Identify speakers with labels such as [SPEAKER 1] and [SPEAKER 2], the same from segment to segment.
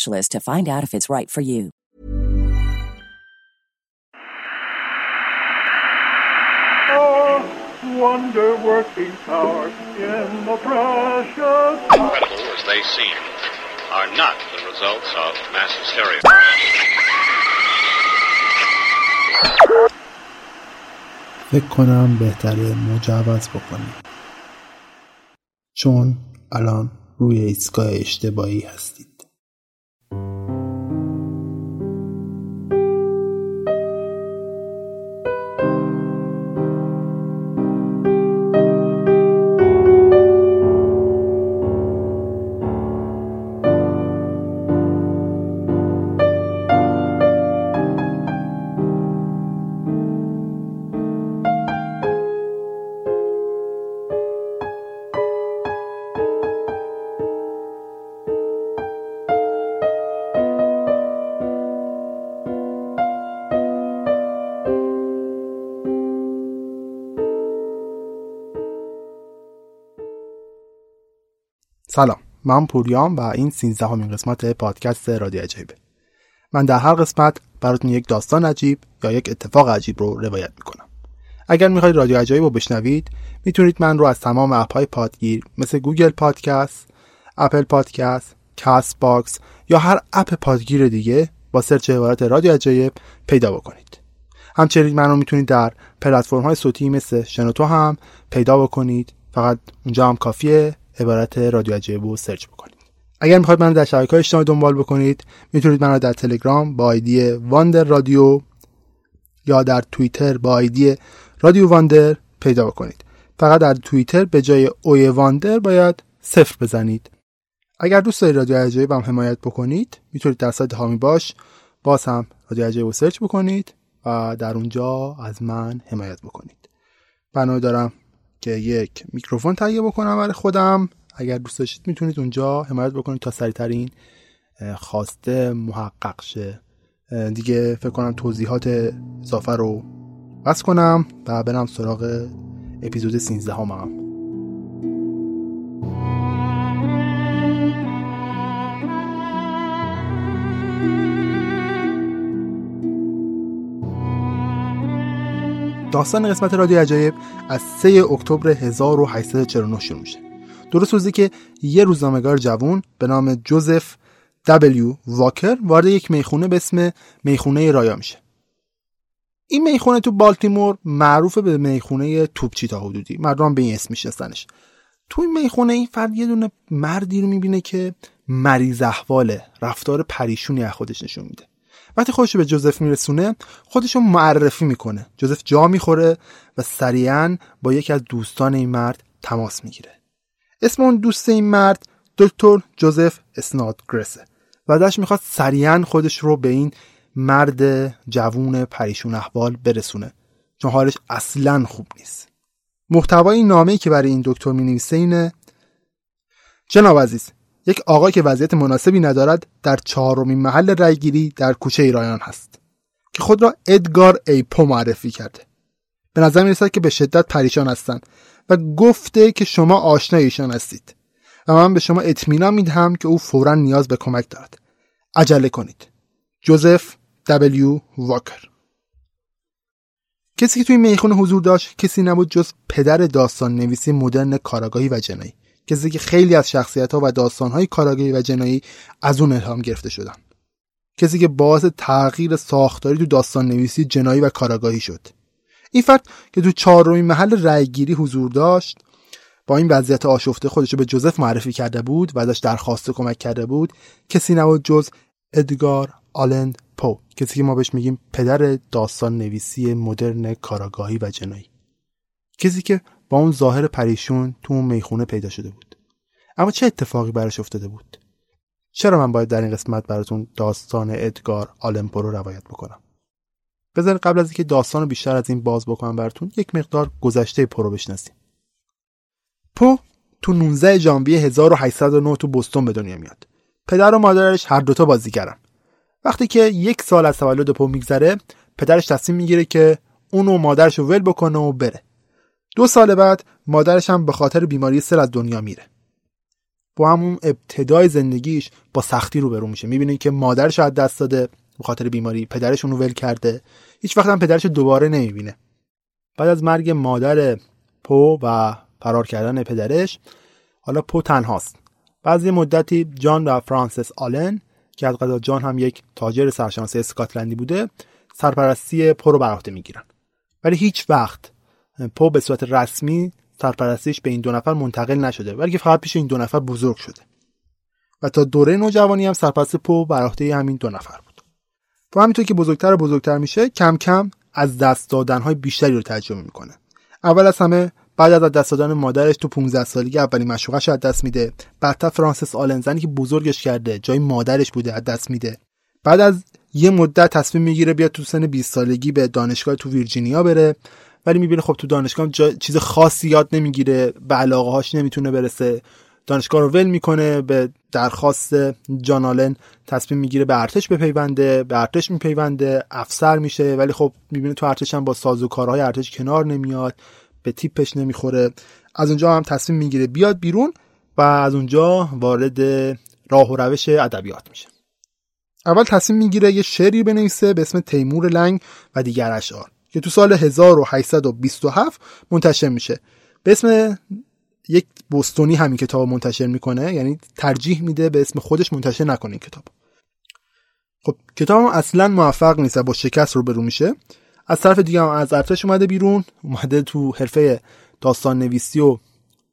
[SPEAKER 1] to find out if it's right for you.
[SPEAKER 2] wonder working power in the precious.
[SPEAKER 3] Incredible as they seem, are not the results of mass hysteria.
[SPEAKER 4] فکر کنم بهتره مجوز بکنیم چون الان روی ایستگاه اشتباهی هستید سلام من پوریام و این سیزدهمین قسمت پادکست رادیو عجایبه من در هر قسمت براتون یک داستان عجیب یا یک اتفاق عجیب رو روایت می‌کنم. اگر می‌خواید رادیو عجایب رو بشنوید می‌تونید من رو از تمام app های پادگیر مثل Google Podcast Apple Podcast Castbox یا هر app پادگیر دیگه با search عبارت رادیو عجایب پیدا بکنید. همچنین من رو می‌تونید در پلتفرم های صوتی مثل شنوتو هم پیدا بکنید. فقط اونجا هم کافیه. عبارت رادیو عجایب رو search بکنید. اگر می‌خواید من در شبکه اجتماعی دنبال بکنید می‌تونید من رو در تلگرام با ID Wonder Radio یا در توییتر با ID Radio Wonder پیدا بکنید. فقط در توییتر به جای O ی Wonder باید صفر بزنید. اگر دوست دارید رادیو عجایب هم حمایت بکنید می‌تونید در سایت حامی باش باز هم رادیو عجایب رو search بکنید و در اونجا از من حمایت بکنید. بنا دارم. که یک میکروفون تهیه بکنم برای خودم اگر دوست داشتید می‌تونید اونجا حمایت بکنید تا سریعترین خواسته محقق شه دیگه فکر کنم توضیحات اضافه رو بس کنم و برم سراغ اپیزود 13 هم. داستان قسمت رادیو عجایب از 3 اکتبر 1849 شروع میشه. درست روزی که یه روزنامه‌نگار جوون به نام جوزف دبلیو واکر وارد یک می‌خونه به اسم می‌خونه رایا میشه. این می‌خونه تو بالتیمور معروف به می‌خونه توپچی تا حدودی. مردم به این اسم میشناسنش. تو این می‌خونه این فرد یه دونه مردی رو می‌بینه که مریض احواله رفتار پریشونی از خودش نشون میده. وقتی خودش به جوزف میرسونه خودش رو معرفی می‌کنه. جوزف جا می‌خوره و سریعا با یکی از دوستان این مرد تماس می‌گیره. اسم اون دوست این مرد دکتر جوزف گرسه و ازش می‌خواد سریعا خودش رو به این مرد جوون پریشون احوال برسونه چون حالش اصلا خوب نیست. محتوای نامه‌ای که برای این دکتر می اینه. جناب عزیز یک آقا که وضعیت مناسبی ندارد در چهارمین محل رأیگیری در کوچه ایرایان هست که خود را ادگار ایپو معرفی کرده. به نظر می‌رسد که به شدت پریشان هستند و گفته که شما آشنای ایشان هستید و من به شما اطمینان می‌دهم که او فورا نیاز به کمک دارد. عجله کنید. جوزف دبلیو واکر. کسی که توی می‌خونه حضور داشت کسی نبود جز پدر داستان نویسی مدرن کاراگاهی و جنایی. که خیلی از شخصیت ها و داستان های کاراگاهی و جنایی از اون الهام گرفته شدن. کسی که باعث تغییر ساختاری تو داستان نویسی جنایی و کاراگاهی شد. این فرد که تو چهارمین محل رأیگیری حضور داشت با این وضعیت آشفته خودش به جوزف معرفی کرده بود و ازش درخواست کمک کرده بود کسی نبود جز ادگار آلن پو کسی که ما بهش میگیم پدر داستان نویسی مدرن کاراگاهی و جنایی. کسی که با اون ظاهر پریشون تو اون می‌خونه پیدا شده بود. اما چه اتفاقی براش افتاده بود؟ چرا من باید در این قسمت براتون داستان ادگار آلمپو رو روایت بکنم؟ بذارید قبل از اینکه داستان رو بیشتر از این باز بکنم براتون یک مقدار گذشته پرو بشناسیم. پو تو 19 ژانویه 1809 تو بوستون به دنیا میاد. پدر و مادرش هر دوتا بازیگرن. وقتی که یک سال از تولد پو میگذره پدرش تصمیم می‌گیره که اون و مادرش رو ول بکنه و بره. دو سال بعد مادرش هم به خاطر بیماری سل از دنیا میره. با همون ابتدای زندگیش با سختی روبرو میشه. می‌بینه که مادرش از دست داده به خاطر بیماری پدرش اونو ول کرده. هیچ وقت هم پدرش دوباره نمی‌بینه. بعد از مرگ مادر پو و فرار کردن پدرش حالا پو تنهاست. بعضی مدتی جان و فرانسیس آلن که از قضا جان هم یک تاجر سرشناسی اسکاتلندی بوده سرپرستی پو رو بر عهده می‌گیرن. ولی هیچ وقت پو به صورت رسمی سرپرستیش به این دو نفر منتقل نشده بلکه فقط پیش این دو نفر بزرگ شده. و تا دوره نوجوانی هم سرپرست پو بر عهده همین دو نفر بود. پو همینطور که بزرگتر و بزرگتر میشه کم کم از دست دادن های بیشتری رو تجربه می‌کنه. اول از همه بعد از دست دادن مادرش تو 15 سالگی اولین مشوقش از دست میده. بعدتر فرانسیس آلنزنی که بزرگش کرده جای مادرش بوده از دست میده. بعد از یه مدت تصمیم می‌گیره بیاد تو سن 20 سالگی به دانشگاه تو ویرجینیا بره. ولی می‌بینه خب تو دانشگاه جا... چیز خاصی یاد نمی‌گیره به علاقه هاش نمی‌تونه برسه. دانشگاه رو ول می‌کنه به درخواست جان آلن تصمیم می‌گیره به ارتش بپیونده به ارتش میپیونده افسر میشه. ولی خب می‌بینه تو ارتش هم با سازوکارهای ارتش کنار نمیاد به تیپش نمی‌خوره. از اونجا هم تصمیم می‌گیره بیاد بیرون و از اونجا وارد راه و روش ادبیات میشه. اول تصمیم می‌گیره یه شعری بنویسه به اسم تیمور لنگ و دیگر اشعار که تو سال 1827 منتشر میشه. به اسم یک بوستونی همین کتاب منتشر می‌کنه یعنی ترجیح میده به اسم خودش منتشر نکنه این کتاب خب کتاب اصلا موفق نیست با شکست رو برو میشه. از طرف دیگه هم از ارتش اومده بیرون اومده تو حرفه داستان نویسی و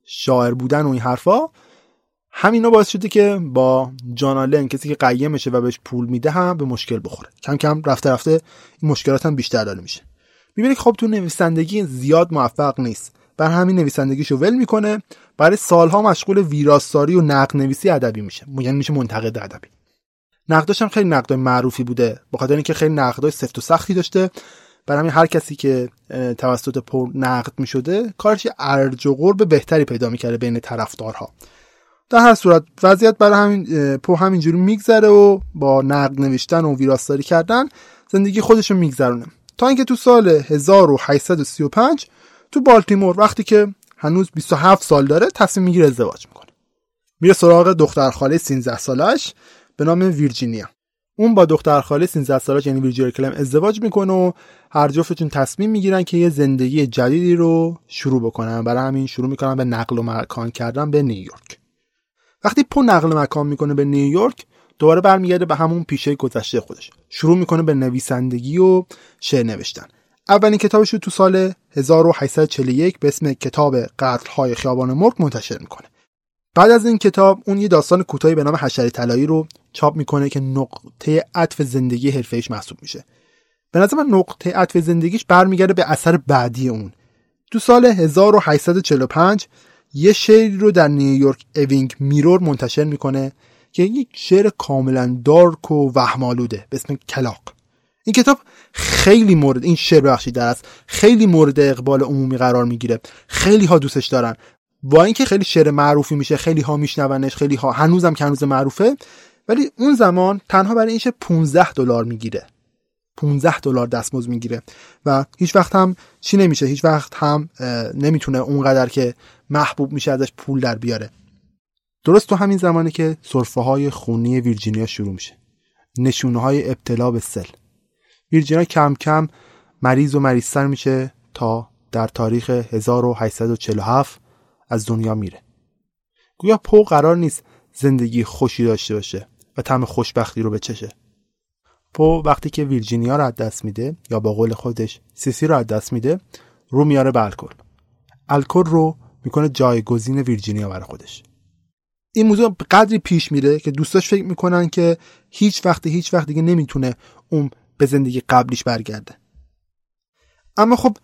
[SPEAKER 4] شاعر بودن و این حرفا. همینا باعث شده که با جان کسی که قیمشه و بهش پول میده هم به مشکل بخوره. کم کم رفته رفته این مشکلات هم بیشتر داره میشه. می‌بینه که خب تو نویسندگی زیاد موفق نیست بر همین نویسندگیشو ول می‌کنه برای سالها مشغول ویراستاری و نقد نویسی ادبی میشه. یعنی میشه منتقد ادبی. نقداش هم خیلی نقدای معروفی بوده به خاطر اینکه خیلی نقدای سفت و سختی داشته. برای همین هر کسی که توسط پر نقد می شده کارش ارج و قرب بهتری پیدا می‌کرده بین طرفدارها. در هر صورت وضعیت برای همین پو همینجوری میگذره و با نقد نوشتن و ویراستاری کردن زندگی خودش رو میگذرونه. تا اینکه تو سال 1835 تو بالتیمور وقتی که هنوز 27 سال داره تصمیم می‌گیره ازدواج می‌کنه. میره سراغ دختر خاله 13 سالش به نام ویرجینیا. اون با دختر خاله 13 سالش یعنی ویرجینیا کلم ازدواج می‌کنه و هر جفتشون تصمیم می‌گیرن که یه زندگی جدیدی رو شروع بکنن. برای همین شروع می‌کنن به نقل و مکان کردن به نیویورک. وقتی پو نقل مکان می‌کنه به نیویورک دوباره برمیگرده به همون پیشه گذشته خودش. شروع می‌کنه به نویسندگی و شعر نوشتن. اولین کتابش رو تو سال 1841 به اسم کتاب قتل‌های خیابان مرگ منتشر می‌کنه. بعد از این کتاب اون یه داستان کوتاهی به نام حشره طلایی رو چاپ می‌کنه که نقطه عطف زندگی حرفه‌ایش محسوب میشه. به نظر من نقطه عطف زندگیش برمیگرده به اثر بعدی اون. تو سال 1845 یه شعری رو در نیویورک اوینگ میرور منتشر می‌کنه که یک شعر کاملا دارک و وهمالوده به اسم کلاق. این کتاب خیلی مورد این شعر بخشی در است خیلی مورد اقبال عمومی قرار می‌گیره. خیلی ها دوستش دارن. با اینکه خیلی شعر معروفی میشه خیلی ها میشنونش خیلی ها هنوزم که هنوز معروفه ولی اون زمان تنها برای اینش 15 دلار می‌گیره. 15 دلار دستمزد می‌گیره. و هیچ وقت هم چی نمیشه؟ هیچ وقت هم نمی‌تونه اونقدر که محبوب میشه ازش پول در بیاره. درست تو همین زمانی که سرفه های خونی ویرجینیا شروع میشه. نشونه های ابتلا به سل. ویرجینیا کم کم مریض و مریضتر میشه تا در تاریخ 1847 از دنیا میره. گویا پو قرار نیست زندگی خوشی داشته باشه و طعم خوشبختی رو بچشه. پو وقتی که ویرجینیا رو از دست میده یا با قول خودش سیسی رو از دست میده رو میاره به الکل. الکل رو می‌کنه جایگزین ویرجینیا برای خودش. این موضوع قدری پیش میره که دوستاش فکر می‌کنن که هیچ وقت هیچ وقت دیگه نمی‌تونه اون به زندگی قبلیش برگرده. اما خب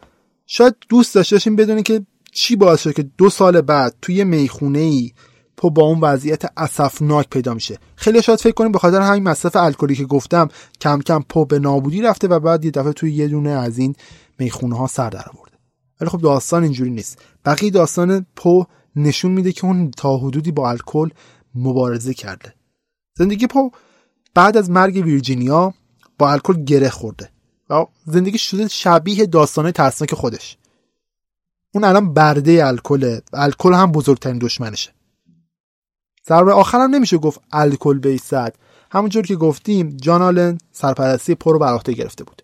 [SPEAKER 4] شاید دوست داشته باشیم بدونی که چی باعث شده که دو سال بعد توی می‌خونه ای پو با اون وضعیت اسفناک پیدا میشه. خیلی شاید فکر کنیم به خاطر همین مصرف الکلی که گفتم کم کم پو به نابودی رفته و بعد یه دفعه توی یه دونه از این می‌خونه ها سر در آورده. ولی خب داستان اینجوری نیست. بقیه داستان پو نشون میده که اون تا حدودی با الکل مبارزه کرده. زندگی پو بعد از مرگ ویرجینیا با الکل گره خورده و زندگی شده شبیه داستانه ترسناک خودش. اون الان برده الکل الکل هم بزرگترین دشمنشه. ضربه آخرم نمیشه گفت الکل بیصد همونجور که گفتیم جان آلن سرپرستی پو رو بر عهده گرفته بود.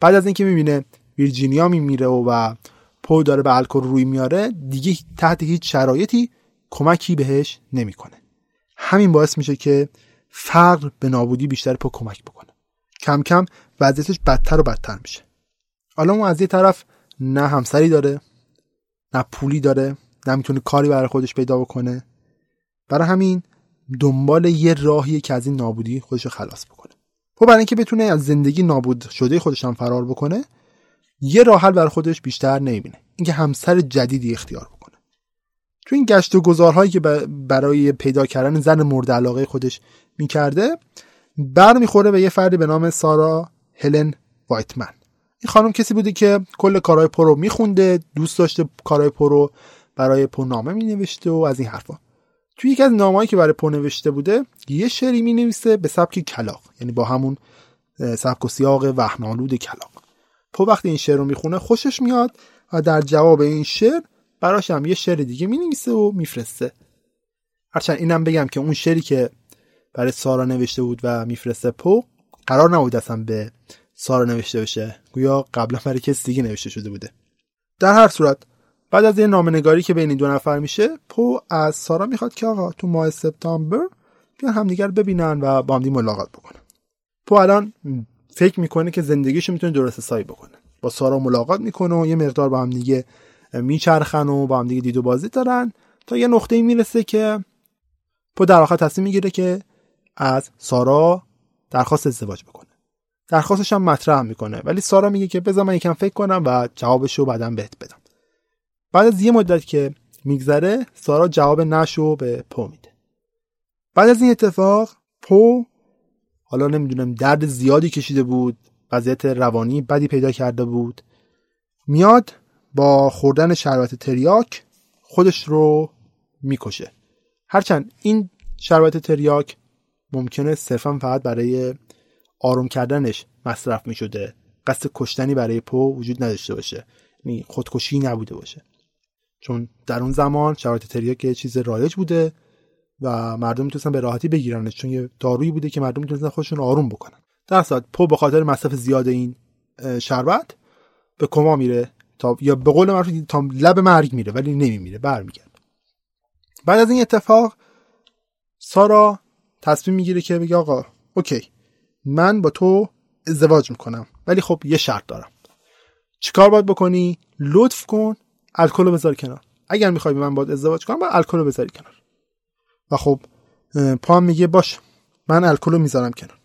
[SPEAKER 4] بعد از اینکه می‌بینه ویرجینیا میمیره و, و پو داره به الکل روی میاره دیگه تحت هیچ شرایطی کمکی بهش نمی‌کنه. همین باعث میشه که فقر به نابودی بیشتر پو کمک بکنه. کم کم وضعیتش بدتر و بدتر میشه. حالا اون از یه طرف نه همسری داره نه پولی داره نه می‌تونه کاری برای خودش پیدا بکنه. برای همین دنبال یه راهیه که از این نابودی خودش خلاص بکنه. خب برای اینکه بتونه از زندگی نابود شده خودش هم فرار بکنه یه راه حل برای خودش بیشتر نمی‌بینه. اینکه همسر جدیدی اختیار بکنه. تو این گشت و گذارهایی که برای پیدا کردن زن مورد علاقه خودش می‌کرده بر می‌خوره به یه فردی به نام سارا هلن وایتمن. این خانم کسی بوده که کل کارهای پو رو میخونده دوست داشته کارهای پو رو برای پو نامه مینوشته و از این حرفا. توی یکی از نامه‌ای که برای پو نوشته بوده یه شعری می‌نویسه به سبک کلاغ یعنی با همون سبک و سیاق وهم‌آلود کلاغ پو وقتی این شعر رو می‌خونه خوشش میاد و در جواب این شعر براش هم یه شعر دیگه می‌نویسه و میفرسته. هرچند اینم بگم که اون شعری که برای سارا نوشته بود و میفرسته پو قرار نبود اصلا به سارا نوشته بشه. گویا قبلا برای کسی دیگه نوشته شده بوده. در هر صورت بعد از یه نامنگاری که بین دو نفر میشه پو از سارا می‌خواد که آقا تو ماه سپتامبر بیان همدیگر ببینن و با همدی ملاقات بکنن. پو الان فکر می‌کنه که زندگیشو می‌تونه درست سایی بکنه. با سارا ملاقات می‌کنه و یه مقدار با هم دیگه میچرخن و با هم دیگه دید و بازی دارن تا یه نقطه می‌رسه که پو در آخر تصمیم می‌گیره که از سارا درخواست ازدواج بکنه. درخواستش هم مطرح می‌کنه. ولی سارا میگه که بذار من یکم فکر کنم و جوابشو بعدا بهت بدم. بعد از یه مدت که میگذره سارا جواب نشو به پو میده. بعد از این اتفاق پو حالا نمی‌دونم درد زیادی کشیده بود وضعیت روانی بدی پیدا کرده بود. میاد با خوردن شربت تریاک خودش رو می‌کشه. هرچند این شربت تریاک ممکنه صرفا فقط برای آروم کردنش مصرف می‌شده. قصد کشتنی برای پو وجود نداشته باشه. یعنی خودکشی نبوده باشه. چون در اون زمان شرایط تریاک چیز رایج بوده. و مردم می‌تونستن به راحتی بگیرنش چون یه دارویی بوده که مردم می‌تونستن خودشون آروم بکنن. در صورت پو به خاطر مصرف زیاد این شربت به کما میره تا یا به قول معروف تا لب مرگ میره ولی نمیمیره برمیگرده. بعد از این اتفاق سارا تصمیم می‌گیره که بگه آقا اوکی من با تو ازدواج می‌کنم ولی خب یه شرط دارم. چیکار باید بکنی؟ لطف کن الکل بذار کنار. اگر می‌خوای من باید ازدواج کنم باید الکل بذاری کنار. و خب پام میگه باش من الکل رو می‌ذارم کنار.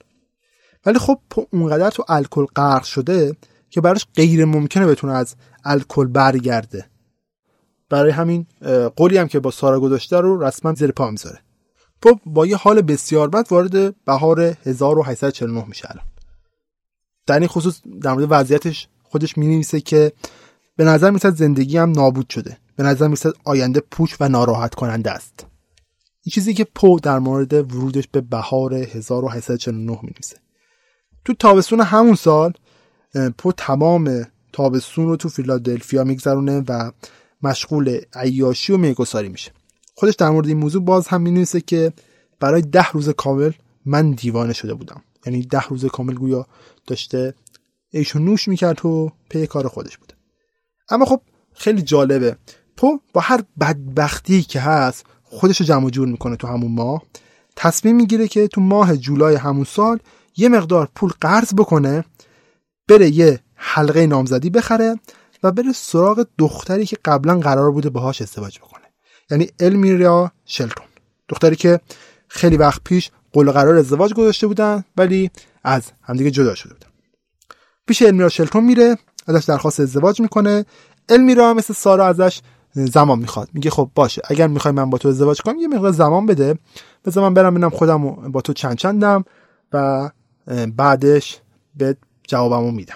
[SPEAKER 4] ولی خب اونقدر تو الکل غرق شده که براش غیر ممکنه بتونه از الکل برگرده. برای همین قولی هم که با سارا گذاشته رو رسما زیر پا می‌ذاره. پاپ با یه حال بسیار بد وارد بهار 1849 میشه الان. در این خصوص در مورد وضعیتش خودش می که به نظر میسد زندگی هم نابود شده. به نظر می‌رسد آینده پوچ و ناراحت کننده است. چیزی که پو در مورد ورودش به بهار 1849 می تو تابستون همون سال پو تمام تابستون رو تو فیلادلفیا میگذرونه و مشغول عیاشی و میگساری میشه. خودش در مورد این موضوع باز هم می که برای ده روز کامل من دیوانه شده بودم. یعنی ده روز کامل گویا داشته ایشو نوش می‌کرد و پی کار خودش بوده اما خب خیلی جالبه. پو با هر بدبختی که هست خودش رو جمع جور می‌کنه تو همون ماه. تصمیم می‌گیره که تو ماه جولای همون سال یه مقدار پول قرض بکنه بره یه حلقه نامزدی بخره و بره سراغ دختری که قبلا قرار بوده باهاش ازدواج بکنه. یعنی المیریا شلتون. دختری که خیلی وقت پیش قول قرار ازدواج گذاشته بودن ولی از همدیگه جدا شده بودن. پیش المیرا شلتون میره ازش درخواست ازدواج می‌کنه. المیرا مثل سارا ازش زمان می‌خواد. میگه خب باشه اگر می‌خوای من با تو ازدواج کنم یه مقدار زمان بده. بذار من برم ببینم خودم با تو چند چندم و بعدش به جوابمو میدم.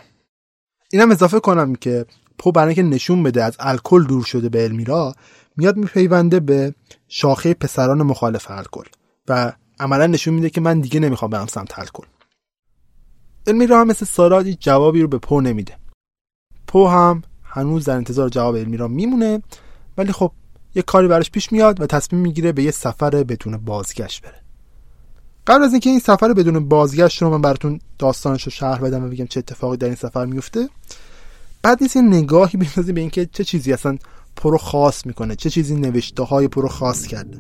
[SPEAKER 4] اینم اضافه کنم که پو برای اینکه نشون بده از الکل دور شده به المیرا میاد میپیونده به شاخه پسران مخالف الکل و عملا نشون میده که من دیگه نمی‌خوام برم سمت الکل. المیرا هم مثل سارا جوابی رو به پو نمیده. پو هم هنوز در انتظار جواب المیرا میمونه. ولی خب یه کاری براش پیش میاد و تصمیم می‌گیره به یه سفر بدون بازگشت بره. قبل از اینکه این سفر بدون بازگشت رو من براتون داستانش رو شرح بدم و بگم چه اتفاقی در این سفر میفته بد نیست یه نگاهی بندازیم به اینکه چه چیزی اصلا پو رو خاص می‌کنه چه چیزی نوشته های پو رو خاص کرده.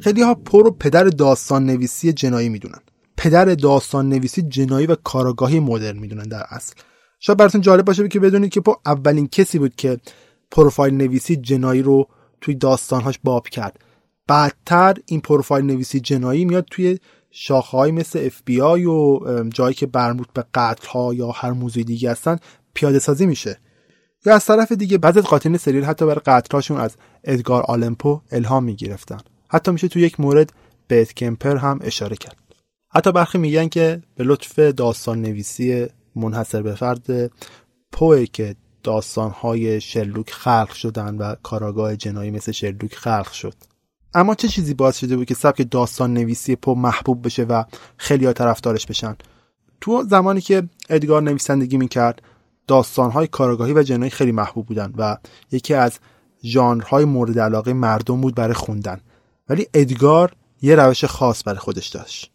[SPEAKER 4] خیلی ها پو رو پدر داستان نویسی جنایی می‌دونن. پدر داستان نویسی جنایی و کارآگاهی مدرن می‌دونن در اصل. شاید براتون جالب باشه که بدونید که پو اولین کسی بود که پروفایل نویسی جنایی رو توی داستانهاش باب کرد. بعدتر این پروفایل نویسی جنایی میاد توی شاخه‌های مثل اف بی آی و جایی که مربوط به قتل ها یا هر موضوع دیگه هستن پیاده سازی میشه. یا از طرف دیگه بعضی قاتلین سریالی حتی برای قتلهاشون از ادگار آلن پو الهام می‌گرفتن. حتی میشه توی یک مورد به اد کمپر هم اشاره کرد. حتی برخی میگن که به لطف داستان نویسی منحصر به فرد پوه که داستانهای شرلوک خلق شدن و کاراگاه جنایی مثل شرلوک خلق شد. اما چه چیزی باعث شده بود که سبک داستان نویسی پو محبوب بشه و خیلی ها طرفدارش بشن؟ تو زمانی که ادگار نویسندگی می‌کرد داستانهای کاراگاهی و جنایی خیلی محبوب بودن و یکی از ژانرهای مورد علاقه مردم بود برای خوندن. ولی ادگار یه روش خاص برای خودش داشت.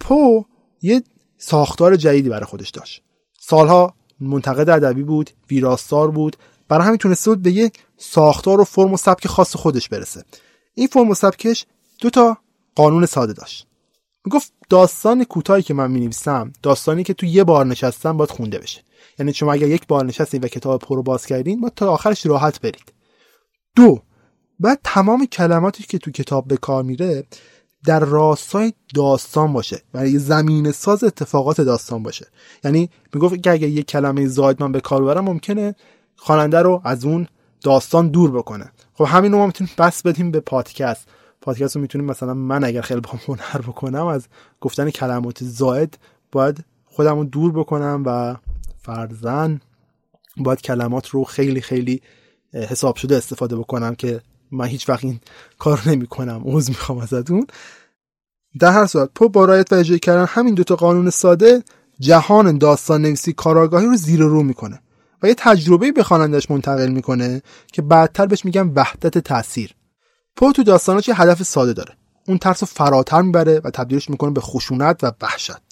[SPEAKER 4] پو یه ساختار جدیدی برای خودش داشت. سالها منتقد ادبی بود ویراستار بود. برای همین تونسته بود به یک ساختار و فرم و سبک خاص خودش برسه. این فرم و سبکش دو تا قانون ساده داشت. می‌گفت داستان کوتاهی که من می‌نویسم داستانی که تو یه بار نشستم باید خونده بشه. یعنی شما اگر یک بار نشستین و کتاب پر رو باز کردین باید تا آخرش راحت برید. دو بعد تمام کلماتی که تو کتاب به کار میره در راستای داستان باشه. برای زمین ساز اتفاقات داستان باشه. یعنی می‌گفت که اگر یک کلمه زاید من به کار ببرم ممکنه خواننده رو از اون داستان دور بکنه. خب همین رو ما می‌تونیم بس بدیم به پادکست. پادکست رو می‌تونیم مثلا من اگر خیلی با هنر بکنم از گفتن کلمات زاید باید خودم رو دور بکنم و فرزن باید کلمات رو خیلی خیلی حساب شده استفاده بکنم که من هیچ وقت این کار نمی کنم عوض می‌خوام ازتون. در هر صورت پو با رایت و اجرای کردن همین دوتا قانون ساده جهان داستان نویسی کاراگاهی رو زیر رو می‌کنه و یه تجربه به خوانندش منتقل می‌کنه که بعدتر بهش میگن وحدت تاثیر پو تو داستاناش یه هدف ساده داره؟ اون ترس رو فراتر می‌بره و تبدیلش می‌کنه به خشونت و وحشت.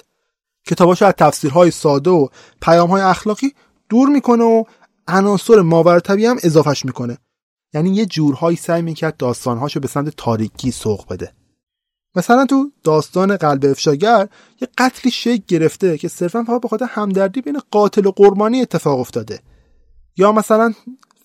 [SPEAKER 4] کتاباشو از تفسیرهای ساده و پیامهای اخلاقی دور می‌کنه و عناصر ماورطبیعی هم اضافهش می‌کنه. یعنی یه جورهایی سعی می‌کرد داستانهاشو به سمت تاریکی سوق بده. مثلا تو داستان قلب افشاگر یه قتلی شکل گرفته که صرفا فقط به خاطر همدردی بین قاتل و قربانی اتفاق افتاده. یا مثلا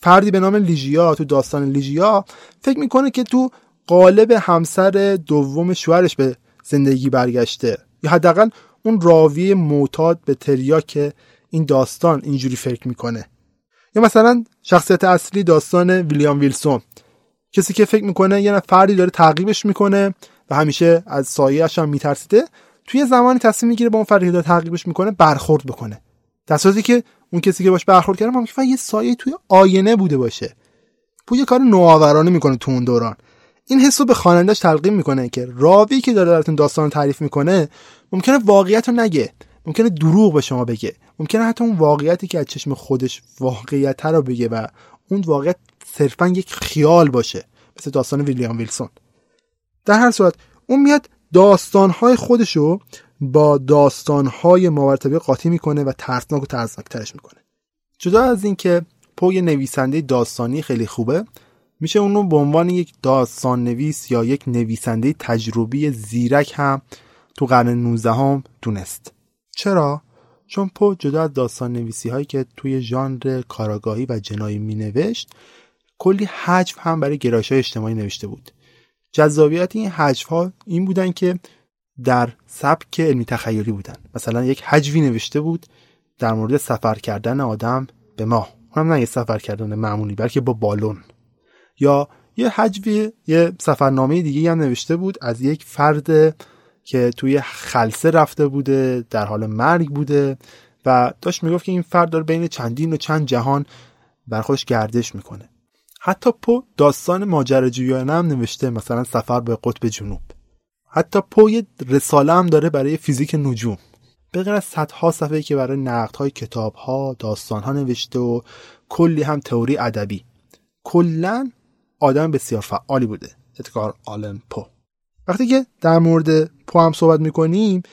[SPEAKER 4] فردی به نام لیژیا تو داستان لیژیا فکر می‌کنه که تو قالب همسر دوم شوهرش به زندگی برگشته. یا حداقل اون راوی معتاد به تریاک این داستان اینجوری فکر می‌کنه. یا مثلا شخصیت اصلی داستان ویلیام ویلسون. کسی که فکر می‌کنه یه فردی داره تعقیبش می‌کنه و همیشه از سایه‌اش هم میترسیده توی زمانی تصمیم می‌گیره با اون فردی که تعقیبش می‌کنه برخورد بکنه. در که اون کسی که باش برخورد کرده ممکنه یه سایه توی آینه بوده باشه. پو یه کار نوآورانه می‌کنه تو اون دوران. این حس رو به خوانندهش تلقیم می‌کنه که راوی که داره براتون داستان تعریف می‌کنه ممکنه واقعیت رو نگه ممکنه دروغ به شما بگه. ممکنه حتی اون واقعیتی که از چشم خودش واقعیت رو بگه و اون واقعیت صرفا یک خیال باشه مثل داستان ویلیام ویلسون. در هر صورت اون میاد داستانهای خودشو با داستانهای ماورتبه قاطی می‌کنه و ترسناک و ترسناکترش می‌کنه. جدا از اینکه پو یه نویسنده داستانی خیلی خوبه میشه اونو به عنوان یک داستان نویس یا یک نویسنده تجربی زیرک هم تو قرن 19 هم دونست چرا؟ چون پو جدا از داستان نویسی هایی که توی ژانر کاراگاهی و جنایی می نوشت کلی حجف هم برای گرایش های اجتماعی نوشته بود. جذابیت این حجف ها این بودن که در سبک علمی تخیلی بودن. مثلا یک حجوی نوشته بود در مورد سفر کردن آدم به ماه. اونم نه یه سفر کردن معمولی بلکه با بالون. یا یه حجوی یه سفرنامه دیگه هم نوشته بود از یک فرد که توی خلصه رفته بوده در حال مرگ بوده و داشت می‌گفت که این فرد داره بین چندین و چند جهان بر خودش گردش می‌کنه. حتی پو داستان ماجراجویانه هم نوشته مثلا سفر به قطب جنوب. حتی پو یه رساله هم داره برای فیزیک نجوم. به غیر از صدها صفحه که برای نقد های کتاب ها داستان ها نوشته و کلی هم تئوری ادبی. کلا آدم بسیار فعالی بوده. ادگار آلن پو. وقتی که در مورد پو هم صحبت می‌کنیم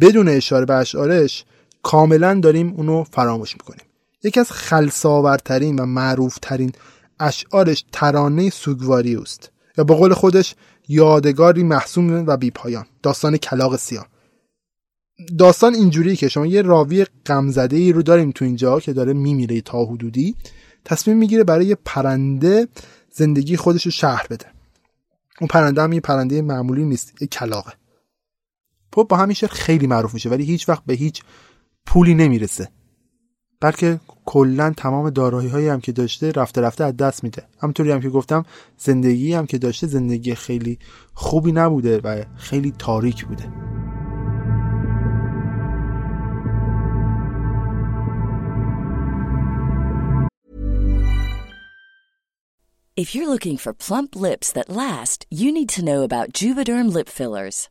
[SPEAKER 4] بدون اشاره به اشعارش کاملا داریم اونو فراموش می‌کنیم. یکی از خلصاورترین و معروفترین اشعارش ترانه سوگواری است یا به قول خودش یادگاری محسوم و بیپایان داستان کلاق سیاه. داستان اینجوری که شما یه راوی غمزده ای رو داریم تو اینجا که داره میمیره تا حدودی تصمیم می‌گیره برای یه پرنده زندگی خودش رو شهر بده. اون پرنده هم یه پرنده معمولی نیست یه کلاقه پوپ با همین شعر خیلی معروف میشه ولی هیچ وقت به هیچ پولی نمی‌رسه. بلکه کلا تمام دارایی هایی هم که داشته رفته رفته از دست میده. همونطوری هم که گفتم زندگی هم که داشته زندگی خیلی خوبی نبوده و خیلی تاریک بوده.
[SPEAKER 1] If you're looking for plump lips that last, you need to know about Juvederm lip fillers.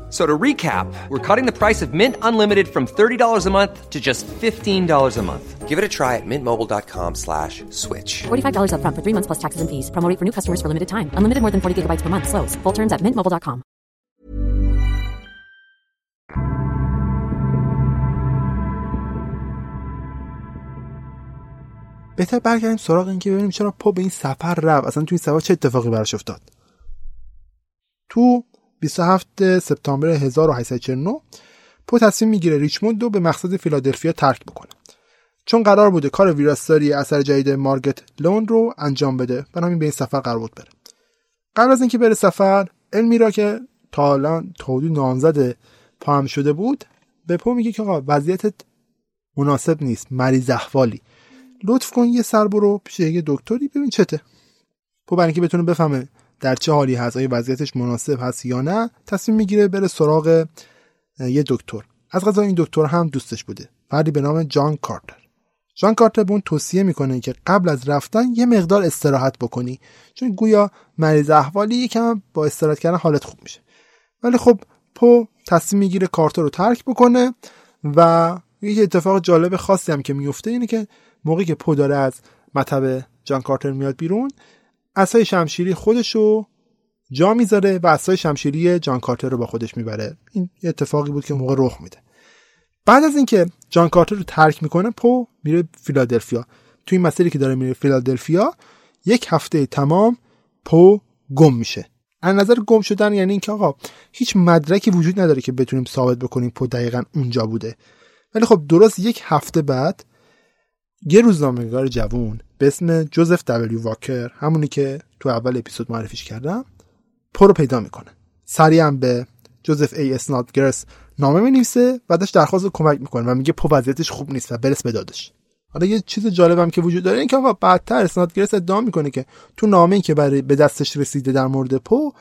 [SPEAKER 5] So to recap, we're cutting the price of Mint Unlimited from $30 a month to just $15 a month. Give it a try at mintmobile.com slash switch.
[SPEAKER 6] $45 upfront for three months plus taxes and fees. Promo rate for new customers for limited time. Unlimited more than 40 gigabytes per month. Slows. Full terms at mintmobile.com.
[SPEAKER 4] بهتر برگردیم سراغ این که ببینیم چرا پو به این سفر رفت اصلا توی این سفر چه اتفاقی براش افتاد تو 27 سپتامبر 1849 پو تصمیم می‌گیره ریچموند رو به مقصد فیلادلفیا ترک بکنه. چون قرار بوده کار ویراستاری اثر جدید مارگت لون رو انجام بده همین به این سفر قرار بود بره. قبل از اینکه بره سفر علمی را که تا الان تا حدود نامزد پاهم شده بود به پو میگه که آقا وضعیتت مناسب نیست مریض احوالی. لطف کن یه سر برو پیش یه دکتری ببین چته. پو برای اینکه بتونه بفهمه در چه حالی هست؟ آیا وضعیتش مناسب هست یا نه؟ تصمیم می‌گیره بره سراغ یه دکتر. از غذا این دکتر هم دوستش بوده. فردی به نام جان کارتر. جان کارتر به اون توصیه می‌کنه که قبل از رفتن یه مقدار استراحت بکنی. چون گویا مریض احوالی یکم با استراحت کردن حالت خوب میشه. ولی خب پو تصمیم می‌گیره کارتر رو ترک بکنه و یه اتفاق جالب خاصی هم که میفته اینه که موقعی که پو داره از مطب جان کارتر میاد بیرون عصای شمشیری خودشو جا می‌ذاره و عصای شمشیری جان کارتر رو با خودش می‌بره. این یه اتفاقی بود که موقع رخ میده. بعد از اینکه جان کارتر رو ترک می‌کنه پو میره فیلادلفیا. تو این مسیری که داره میره فیلادلفیا یک هفته تمام پو گم میشه. از نظر گم شدن یعنی اینکه آقا هیچ مدرکی وجود نداره که بتونیم ثابت بکنیم پو دقیقا اونجا بوده. ولی خب درست یک هفته بعد یه روزنامه‌نگار جوون به اسم جوزف دبلیو واکر همونی که تو اول اپیزود معرفیش کردم پو رو پیدا می‌کنه. سریع هم به جوزف ای اسنادگرس نامه می‌نویسه و داشت درخواست کمک می‌کنه و میگه پو وضعیتش خوب نیست و برس به دادش. حالا یه چیز جالبم که وجود داره این که آقا بعدتر اسنادگرس ادعا می‌کنه که تو نامه ای که برای به دستش رسیده در مورد پو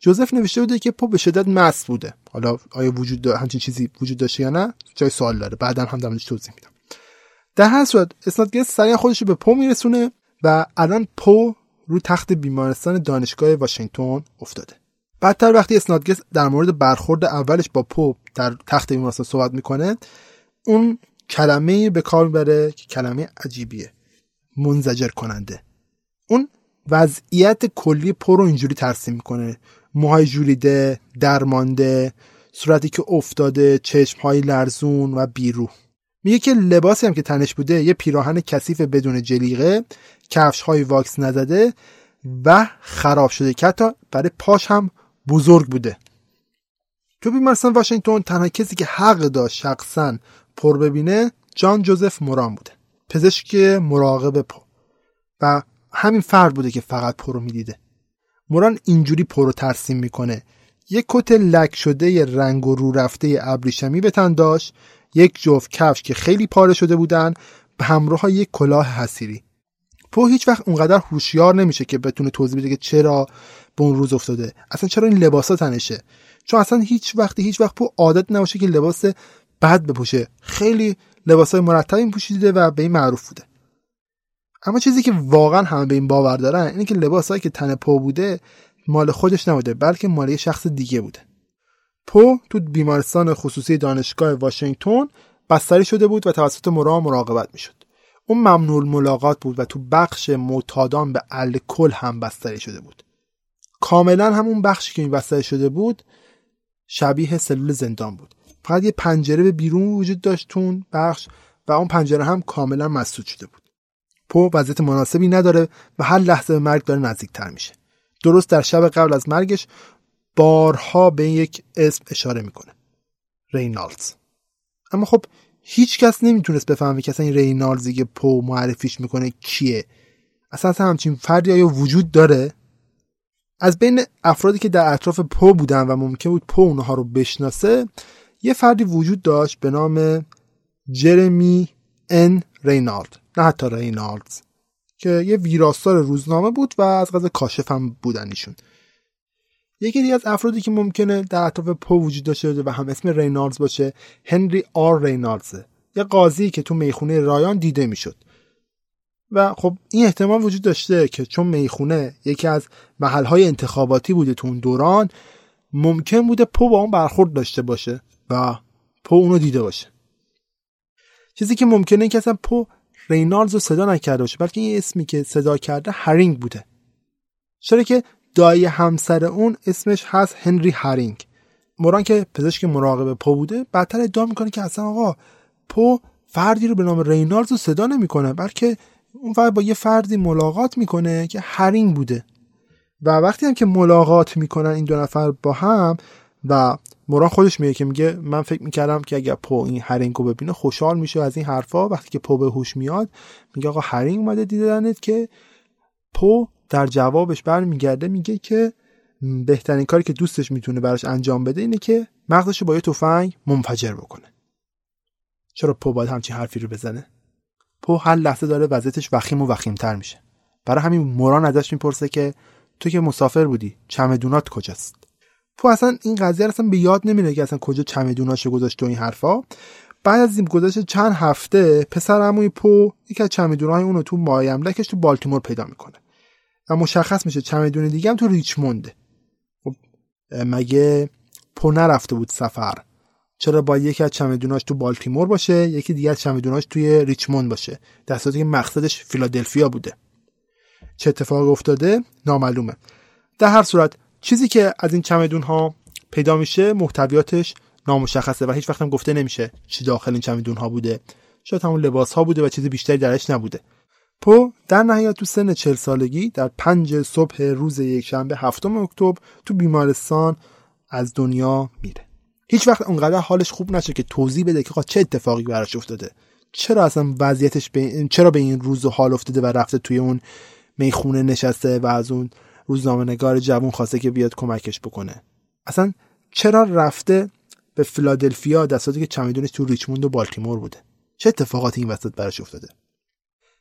[SPEAKER 4] جوزف نوشته بوده که پو به شدت مست بوده. حالا آیا وجود همچین چیزی وجود داشته یا نه؟ جای سوال داره. بعدا هم توضیح میدم. در هر صورت اسنادگرس سریع خودش به پو میرسونه و الان پو رو تخت بیمارستان دانشگاه واشنگتن افتاده. بعدتر وقتی اسنادگرس در مورد برخورد اولش با پو در تخت بیمارستان صحبت می‌کنه اون کلمه به کار می‌بره که کلمه عجیبیه منزجر کننده اون وضعیت کلی پو رو اینجوری ترسیم می‌کنه. موهای جوریده درمانده صورتی که افتاده چشم های لرزون و بیرو میگه که لباسی هم که تنش بوده یه پیراهن کثیف بدون جلیقه کفش های واکس نزده و خراب شده که حتی برای پاش هم بزرگ بوده. تو بیمارستان واشنگتن تنها کسی که حق داشت شخصا پر ببینه جان جوزف موران بوده پزشک مراقب پو و همین فرد بوده که فقط پو رو می‌دیده. موران اینجوری پو رو ترسیم می‌کنه. یک کت لک شده رنگ و رو رفته ابریشمی به تن داشت یک جفت کفش که خیلی پاره شده بودن به همراه یک کلاه حسیری پو هیچ وقت اونقدر هوشیار نمیشه که بتونه توضیح بده که چرا به اون روز افتاده. اصلا چرا این لباسا تنشه؟ چون اصلا هیچ وقتی هیچ وقت پو عادت نباشه که لباس بد بپوشه. خیلی لباسای مرتبی پوشیده و به این معروف بوده. اما چیزی که واقعا همه به این باور دارن اینه که لباسایی که تن پو بوده مال خودش نبوده بلکه مال یه شخص دیگه بوده. پو تو بیمارستان خصوصی دانشگاه واشنگتن بستری شده بود و توسط مرا مراقبت می‌شد. اون ممنوع ملاقات بود و تو بخش معتادان به الکل هم بستری شده بود. کاملا همون بخشی که این بستری شده بود شبیه سلول زندان بود. فقط یه پنجره به بیرون وجود داشت تون بخش و اون پنجره هم کاملا مسدود شده بود. پو وضعیت مناسبی نداره و هر لحظه به مرگ داره نزدیکتر میشه. درست در شب قبل از مرگش بارها به یک اسم اشاره می‌کنه. رینالدز. اما خب هیچ کس نمی‌تونست بفهمه که اصلا این رینالدزی که پو معرفیش می‌کنه کیه. اصلا, همچین فردی آیا وجود داره؟ از بین افرادی که در اطراف پو بودن و ممکن بود پو اونها رو بشناسه یه فردی وجود داشت به نام جرمی ان رینالد. نه حتی رینالدز که یه ویراستار روزنامه بود و از غذا کاشف هم بودن ایشون. یکی دیگه از افرادی که ممکنه در اطراف پو وجود داشته و هم اسم رینالدز باشه هنری آر رینالدزه. یه قاضی که تو می‌خونه رایان دیده می‌شد. و خب این احتمال وجود داشته که چون می‌خونه یکی از محلهای انتخاباتی بوده تو اون دوران ممکن بوده پو با اون برخورد داشته باشه و پو اونو دیده باشه. چیزی که ممکنه که اصلا پو رینالدز رو صدا نکرده باشه بلکه این اسمی که صدا کرده هرینگ بوده. چرا که دایی همسر اون اسمش هست هنری هرینگ موران که پزشک مراقب پو بوده بعدتر ادعا می‌کنه که اصلا آقا پو فردی رو به نام رینالدز رو صدا نمی‌کنه بلکه اون فقط با یه فردی ملاقات می‌کنه که هرینگ بوده. و وقتی هم که ملاقات می‌کنن این دو نفر با هم و موران خودش میگه که میگه من فکر می‌کردم که اگر پو این هرینگو ببینه خوشحال میشه از این حرفا. وقتی که پو به هوش میاد میگه آقا هرینگ اومده دیدنت که پو در جوابش برمیگرده میگه که بهترین کاری که دوستش می‌تونه براش انجام بده اینه که مغزش با یه تفنگ منفجر بکنه. چرا پو باید همچین حرفی رو بزنه؟ پو هر لحظه داره وضعیتش وخیم و وخیمتر میشه. برای همین موران ازش می‌پرسه که تو که مسافر بودی چمدونات کجاست؟ پو اصلا این قضیه اصلا به یاد نمیره که اصلا کجا چمدوناشو گذاشت تو این حرفا. بعد از این گذشت چند هفته پسر عموی پو یکی از چمدونهای اونو تو مایملکش تو بالتیمور پیدا می‌کنه. و مشخص میشه چمدون دیگه هم تو ریچمونده خب مگه پو نرفته بود سفر؟ چرا با یکی از چمدوناش تو بالتیمور باشه یکی دیگه از چمدوناش توی ریچموند باشه؟ در که مقصدش فیلادلفیا بوده. چه اتفاق افتاده؟ نامعلومه. در هر صورت چیزی که از این چمدون ها پیدا میشه محتویاتش نامشخصه و هیچ وقت هم گفته نمیشه چی داخل این چمدون ها بوده. شاید همون لباس ها بوده و چیز بیشتری درش نبوده. پو در نهایت تو سن چل سالگی در پنج صبح روز یکشنبه هفتم اکتبر تو بیمارستان از دنیا میره. هیچ وقت اونقدر حالش خوب نشه که توضیح بده که چه اتفاقی براش افتاده. چرا اصلا وضعیتش به چرا به این روز و حال افتاده و رفته توی اون می‌خونه نشسته و از اون روزنامه نگار جوون خواسته که بیاد کمکش بکنه؟ اصلا چرا رفته به فیلادلفیا در که چمدونش تو ریچموند و بالتیمور بوده؟ چه اتفاقاتی این وسط براش افتاده؟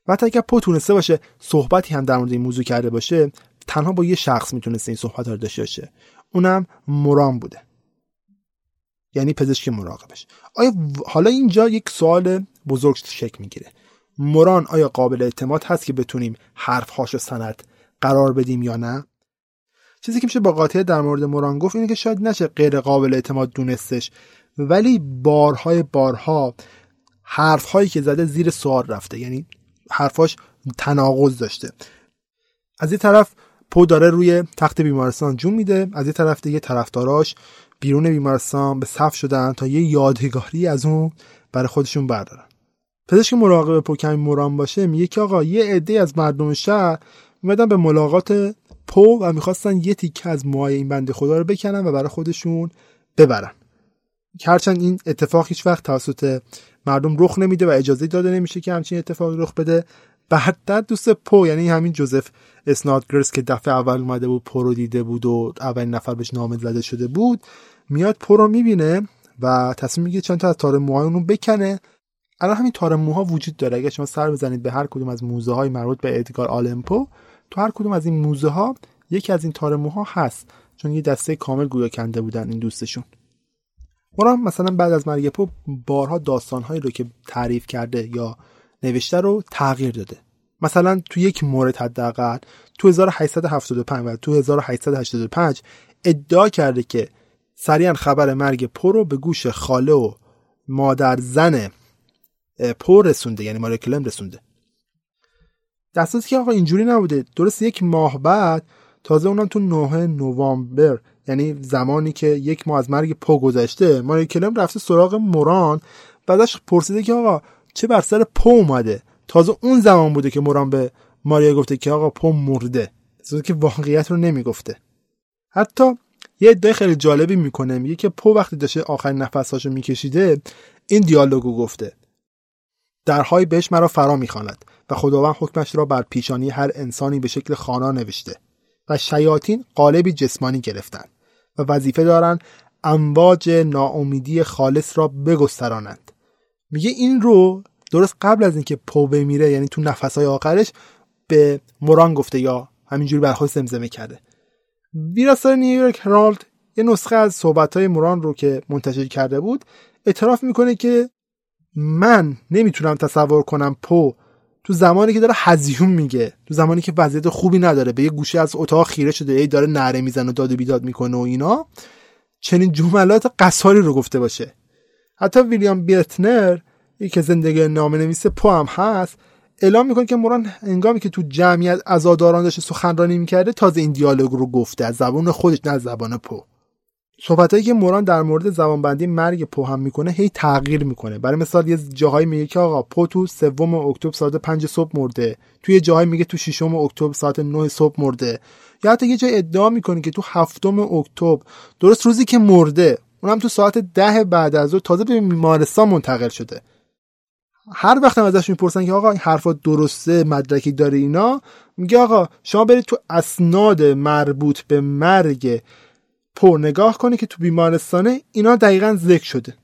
[SPEAKER 4] و حتی اگر پو تونسته باشه صحبتی هم در مورد این موضوع کرده باشه تنها با یه شخص می‌تونسته این صحبت رو داشته باشه. اونم موران بوده. یعنی پزشک مراقبش. آیا حالا اینجا یک سوال بزرگ شکل می‌گیره. موران آیا قابل اعتماد هست که بتونیم حرفهاش رو سند قرار بدیم یا نه؟ چیزی که میشه با قاطعه در مورد موران گفت اینه که شاید نشه غیر قابل اعتماد دونستش ولی بارهای بارها حرفهایی که زده زیر سوال رفته. یعنی حرفاش تناقض داشته. از یه طرف پو داره روی تخت بیمارستان جون میده از یه طرف دیگه طرفداراش بیرون بیمارستان به صف شدن تا یه یادگاری از اون برای خودشون بردارن. پزشک مراقب پو کمی موران باشه میگه که آقا یه عده از مردم شهر اومدن به ملاقات پو و می‌خواستن یه تیکه از موهای این بنده خدا رو بکنن و برای خودشون ببرن. هرچند این اتفاق هیچ وقت توسط مردم رخ نمیده و اجازه داده نمیشه که همچین اتفاقی رخ بده. بعد دوست پو یعنی همین جوزف اسنادگرس که دفعه اول اومده بود پو رو دیده بود و اولین نفر بهش نامه زده شده بود میاد پو می‌بینه و تصمیم می‌گیره چند تا از تار موهای اونو بکنه. الان همین تار موها وجود داره. اگر شما سر بزنید به هر کدوم از موزه های مربوط به ادگار آلمپو تو هر کدوم از این موزه ها یکی از این تار موها هست. چون یه دسته کامل گویا کنده بودن این دوستشون. موران مثلا بعد از مرگ پو بارها داستانهایی رو که تعریف کرده یا نوشته رو تغییر داده. مثلا تو یک مورد حداقل تو 1875 و تو 1885 ادعا کرده که سریعا خبر مرگ پو رو به گوش خاله و مادر زن پو رسونده یعنی ماری کلم رسونده دستاتی که آقا اینجوری نبوده. درست یک ماه بعد تازه اونم تو 9 نوامبر یعنی زمانی که یک ماه از مرگ پو گذشته ماری کلم رفته سراغ موران بعدش پرسیده که آقا چه بر سر پو اومده؟ تازه اون زمان بوده که موران به ماریا گفته که آقا پو مرده. که واقعیت رو نمی‌گفته. حتی یه ادعای خیلی جالبی می‌کنه میگه که پو وقتی داشته آخرین نفساشو میکشیده این دیالوگو گفته. درهای بهش مرا فرا می‌خواند و خداوند حکمش را بر پیشانی هر انسانی به شکل خانا نوشته و شیاطین قالبی جسمانی گرفتند. و وظیفه دارند امواج ناامیدی خالص را بگسترانند. میگه این رو درست قبل از اینکه پو بمیره یعنی تو نفسهای آخرش به موران گفته یا همینجوری بر خود زمزمه کرده. ویراستار نیویورک هرالد یه نسخه از صحبتهای موران رو که منتشر کرده بود اعتراف می‌کنه که من نمی‌تونم تصور کنم پو تو زمانی که داره هزیون میگه تو زمانی که وضعیت خوبی نداره به یه گوشه از اتاق خیره شده ای داره نره می‌زنه و داد و بیداد می‌کنه و اینا چنین جملات قصاری رو گفته باشه. حتی ویلیام بیتنر یکی زندگی نامه نویس پو هم هست اعلام می‌کنه که موران انگامی که تو جمعیت عزاداران داشته سخنرانی می‌کرده تازه این دیالوگ رو گفته از زبان خودش نه زبان پو. صحبتایی که موران در مورد زبانبندی مرگ پو هم می‌کنه هی تغییر می‌کنه. برای مثال یه جاهایی میگه که آقا پو تو سوم اکتبر ساعت 5 صبح مرده. توی جاهایی میگه تو ششم اکتبر ساعت 9 صبح مرده. یا حتی یه جای ادعا می‌کنه که تو هفتم اکتبر درست روزی که مرده اونم تو ساعت ده بعد از او تازه به بیمارستان منتقل شده. هر وقت هم ازش می‌پرسن که آقا این حرفا درسته مدرکی داره اینا؟ میگه آقا شما برید تو اسناد مربوط به مرگ پر نگاه کنی که تو بیمارستانه اینا دقیقا ذکر شده.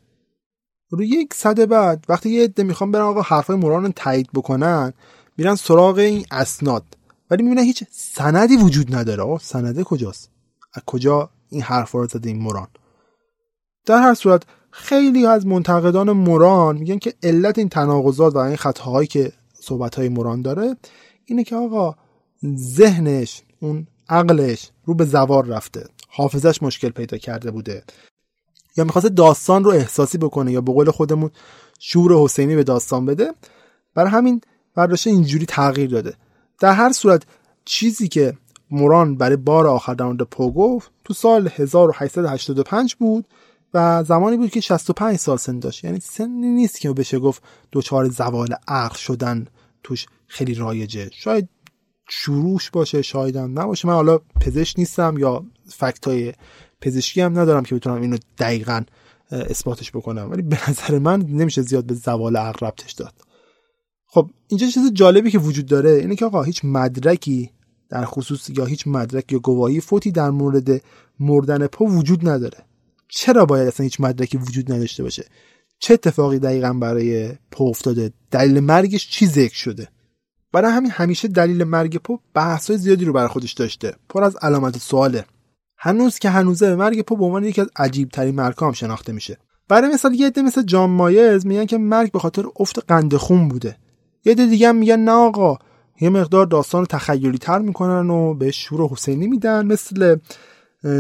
[SPEAKER 4] روی یک صده بعد وقتی یه عده می‌خوام برن آقا حرفای موران رو تایید بکنن میرن سراغ این اسناد. ولی می‌بینه هیچ سندی وجود نداره. آه سنده کجاست؟ از کجا این حرف رو زده این موران در هر صورت خیلی از منتقدان موران میگن که علت این تناقضات و این خطاهایی که صحبت های موران داره اینه که آقا ذهنش اون عقلش رو به زوار رفته. حافظش مشکل پیدا کرده بوده. یا می‌خواسته داستان رو احساسی بکنه یا به قول خودمون شور حسینی به داستان بده برای همین برداشت اینجوری تغییر داده. در هر صورت چیزی که موران برای بار آخر در مورد پو گفت تو سال 1885 بود و زمانی بود که 65 سال سن داشت. یعنی سنی نیست که بشه گفت دوچار زوال عقل شدن توش خیلی رایجه. شاید شروعش باشه شاید هم نباشه. من حالا پزشک نیستم یا فکت های پزشکی هم ندارم که بتونم اینو دقیقا اثباتش بکنم. ولی به نظر من نمیشه زیاد به زوال عقل ربطش داد. خب اینجا چیز جالبی که وجود داره اینه که آقا هیچ مدرکی در خصوص یا هیچ مدرک یا گواهی فوتی در مورد مردن پو وجود نداره. چرا باید اصلا هیچ مدرکی وجود نداشته باشه؟ چه اتفاقی دقیقا برای پو افتاده؟ دلیل مرگش چی ذکر شده؟ برای همین همیشه دلیل مرگ پو بحثای زیادی رو برای خودش داشته. پر از علامت سواله. هنوز که هنوزه مرگ پو به عنوان یکی از عجیب ترین مرگ هم شناخته میشه. برای مثال یه عده مثل جان مایز میگن که مرگ به خاطر افت قند خون بوده. یه عده دیگه هم میگن نه آقا یه مقدار داستان تخیلی تر می‌کنن و به شور حسینی میدن. مثل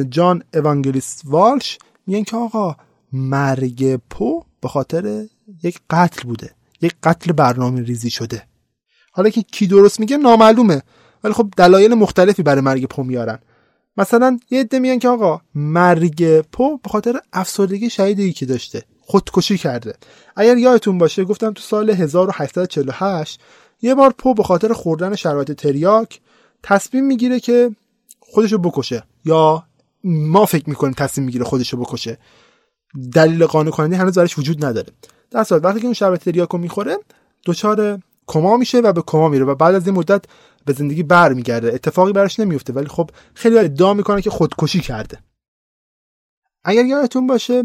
[SPEAKER 4] جان اوانگلیست والش میگن که آقا مرگ پو به خاطر یک قتل بوده. یک قتل برنامه ریزی شده. حالا که کی درست میگه نامعلومه. ولی خب دلایل مختلفی برای مرگ پو میارن. مثلا یه عده میگن که آقا مرگ پو به خاطر افسردگی شدیدی که داشته خودکشی کرده. اگر یادتون باشه گفتم تو سال 1848 یه بار پو به خاطر خوردن شرایط تریاک تصمیم می‌گیره که خودشو بکشه یا ما فکر می‌کنیم تصمیم می‌گیره خودشو بکشه. دلیل قانع کننده هنوز درش وجود نداره. در صورت وقتی که اون شربت تریاکو می‌خوره دچار کما میشه و به کما میره و بعد از این مدت به زندگی برمیگرده. اتفاقی براش نمیفته ولی خب خیلی ادعا می‌کنه که خودکشی کرده. اگر یادتون باشه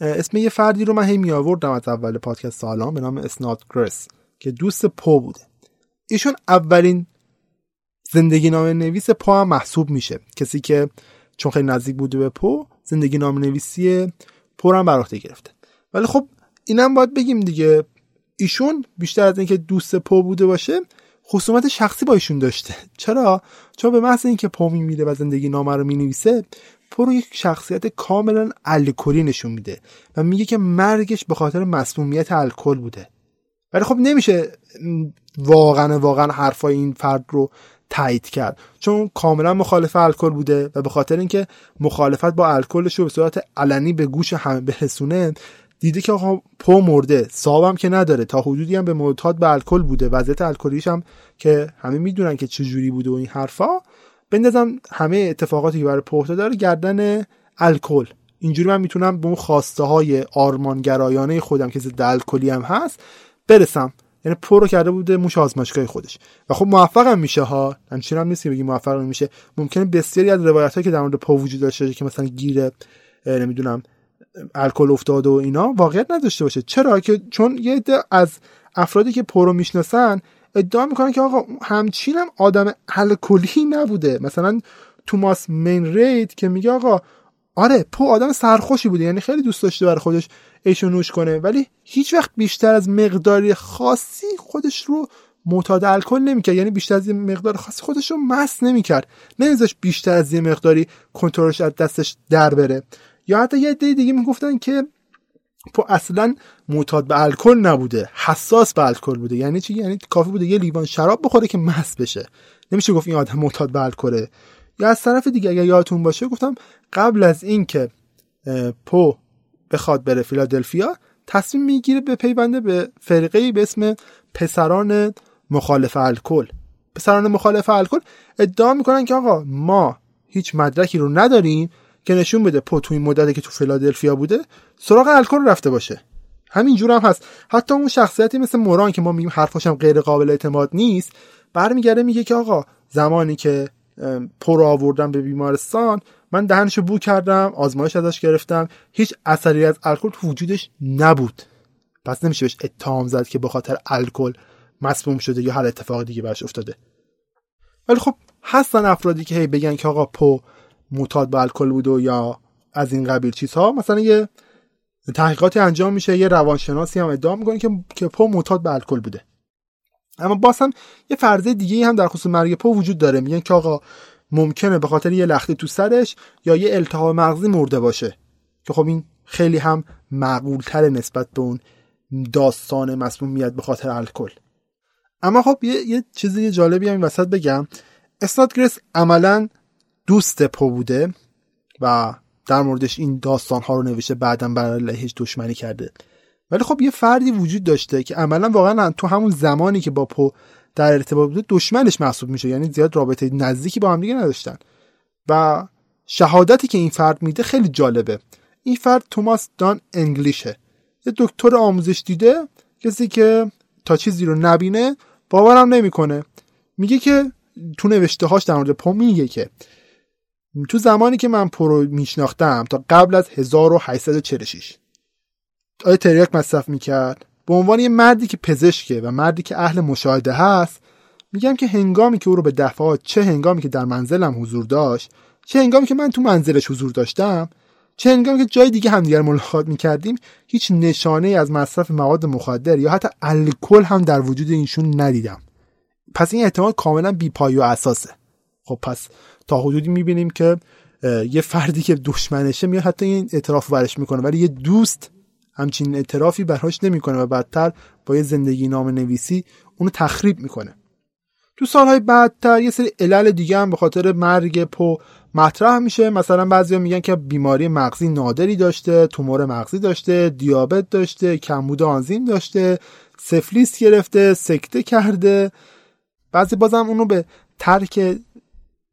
[SPEAKER 4] اسم یه فردی رو من هی می آوردم از اول پادکست سالان به نام اسنات گرس که دوست پو بوده. ایشون اولین زندگی نامه نویس پو هم محسوب میشه. کسی که چون خیلی نزدیک بوده به پو زندگی نامه نویسی پو هم بر گرفته. ولی خب اینم باید بگیم دیگه. ایشون بیشتر از اینکه دوست پو بوده باشه خصومت شخصی با ایشون داشته. چرا؟ چون به محض اینکه پو میمیره و زندگی نامه رو می‌نویسه پو رو یک شخصیت کاملا الکلی نشون میده و میگه که مرگش به خاطر مسمومیت الکل بوده. ولی خب نمیشه واقعا واقعا حرفای این فرد رو تایید کرد. چون کاملا مخالف الکل بوده و به خاطر اینکه مخالفت با الکلش رو به صورت علنی به گوش همه برسونه دیده که آقا پو مرده صابم که نداره تا حدودی هم به معتاد به الکل بوده وضعیت الکلیش هم که همه می‌دونن که چه جوری بوده و این حرفا بندازم همه اتفاقاتی که برای پو داره گردن الکل. اینجوری من می‌تونم به اون خواسته های آرمانگرایانه خودم که ضد الکلی هم هست برسم. یعنی پو رو کرده بوده موش آزمایشگاه خودش. و خب موفق هم میشه ها. همچین هم نیست بگی موفق میشه ممکنه بسیاری از روایت که در مورد پو وجود داشته که مثلا گیر نمی‌دونم الکل افتاده و اینا واقعیت نداشته باشه. چرا؟ که چون یه عده از افرادی که پو رو می‌شناسن ادعا می‌کنن که آقا همچین هم آدم الکلی نبوده. مثلا توماس مین رید که میگه آقا آره پو آدم سرخوشی بوده یعنی خیلی دوست داشته برای خودش ایشو نوش کنه. ولی هیچ وقت بیشتر از مقداری خاصی خودش رو معتاد الکل نمی‌کرد. یعنی بیشتر از یه مقدار خاصی خودش رو مس نمی‌کرد. نمیذاش بیشتر از یه مقداری کنترلش از دستش در بره. یا حتی یه عده دیگه می‌گفتن که پو اصلا معتاد به الکل نبوده حساس به الکل بوده. یعنی چی؟ یعنی کافی بوده یه لیوان شراب بخوره که مس بشه. نمیشه گفت این آدم معتاد به الکله. یا از طرف دیگه اگر یادتون باشه گفتم قبل از اینکه پو بخواد بره فیلادلفیا تصمیم می‌گیره به پیونده به فرقه به اسم پسران مخالف الکل. پسران مخالف الکل ادعا می‌کنن که آقا ما هیچ مدرکی رو نداریم که نشون بده پو تو این مدتی که تو فیلادلفیا بوده سراغ الکل رفته باشه. همین جور هم هست. حتی اون شخصیتی مثل موران که ما میگیم حرفاش هم غیر قابل اعتماد نیست برمیگرده میگه که آقا زمانی که پر آوردم به بیمارستان من دهنشو بو کردم آزمایش ازش گرفتم هیچ اثری از الکل تو وجودش نبود. پس نمیشه بهش اتهام زد که به خاطر الکل مسموم شده یا هر اتفاق دیگه براش افتاده. ولی خب هستن افرادی که هی بگن که آقا پو معتاد به الکل بوده یا از این قبیل چیزها. مثلا یه تحقیقاتی انجام میشه یه روانشناسی هم ادعا می‌کنه که که پو معتاد به الکل بوده. اما باز یه فرضیه دیگه هم در خصوص مرگ پو وجود داره. میگن که آقا ممکنه به خاطر یه لختی تو سرش یا یه التهاب مغزی مرده باشه. که خب این خیلی هم معقول تر نسبت به اون داستان مسمومیت به خاطر الکل. اما خب یه, یه چیزی جالبی هم این وسط بگم. گریس عملا دوست پو بوده و در موردش این داستان ها رو نوشته بعدا برای علیهش دشمنی کرده. ولی خب یه فردی وجود داشته که عملا واقعا تو همون زمانی که با پو در ارتباط بوده دشمنش محسوب میشه یعنی زیاد رابطه نزدیکی با هم دیگه نداشتن. و شهادتی که این فرد میده خیلی جالبه. این فرد توماس دان انگلیشه. یه دکتر آموزش دیده کسی که تا چیزی رو نبینه باورم نمی‌کنه. میگه که تو نوشته هاش در مورد پو میگه که تو زمانی که من پو رو میشناختم تا قبل از 1846 آیا تریاک مصرف می‌کرد؟ به عنوان یه مردی که پزشکه و مردی که اهل مشاهده هست میگم که هنگامی که او رو به دفعات چه هنگامی که در منزلم حضور داشت چه هنگامی که من تو منزلش حضور داشتم چه هنگامی که جای دیگه همدیگر ملاقات می‌کردیم هیچ نشانه از مصرف مواد مخدر یا حتی الکل هم در وجود اینشون ندیدم. پس این احتمال کاملا بیپای و اساسه. خب پس تا حدودی می‌بینیم که یه فردی که دشمنشه میاد حتی این اعتراف برش می‌کنه ولی یه دوست همچین اعترافی برهاش نمی‌کنه و بعدتر با یه زندگی نام نویسی اونو تخریب می‌کنه. تو سالهای بعدتر یه سری علل دیگه هم به خاطر مرگ پو مطرح میشه. مثلا بعضیا میگن که بیماری مغزی نادری داشته تومور مغزی داشته دیابت داشته کمبود آنزیم داشته سفلیس گرفته سکته کرده. بعضی بازم اونو به ترک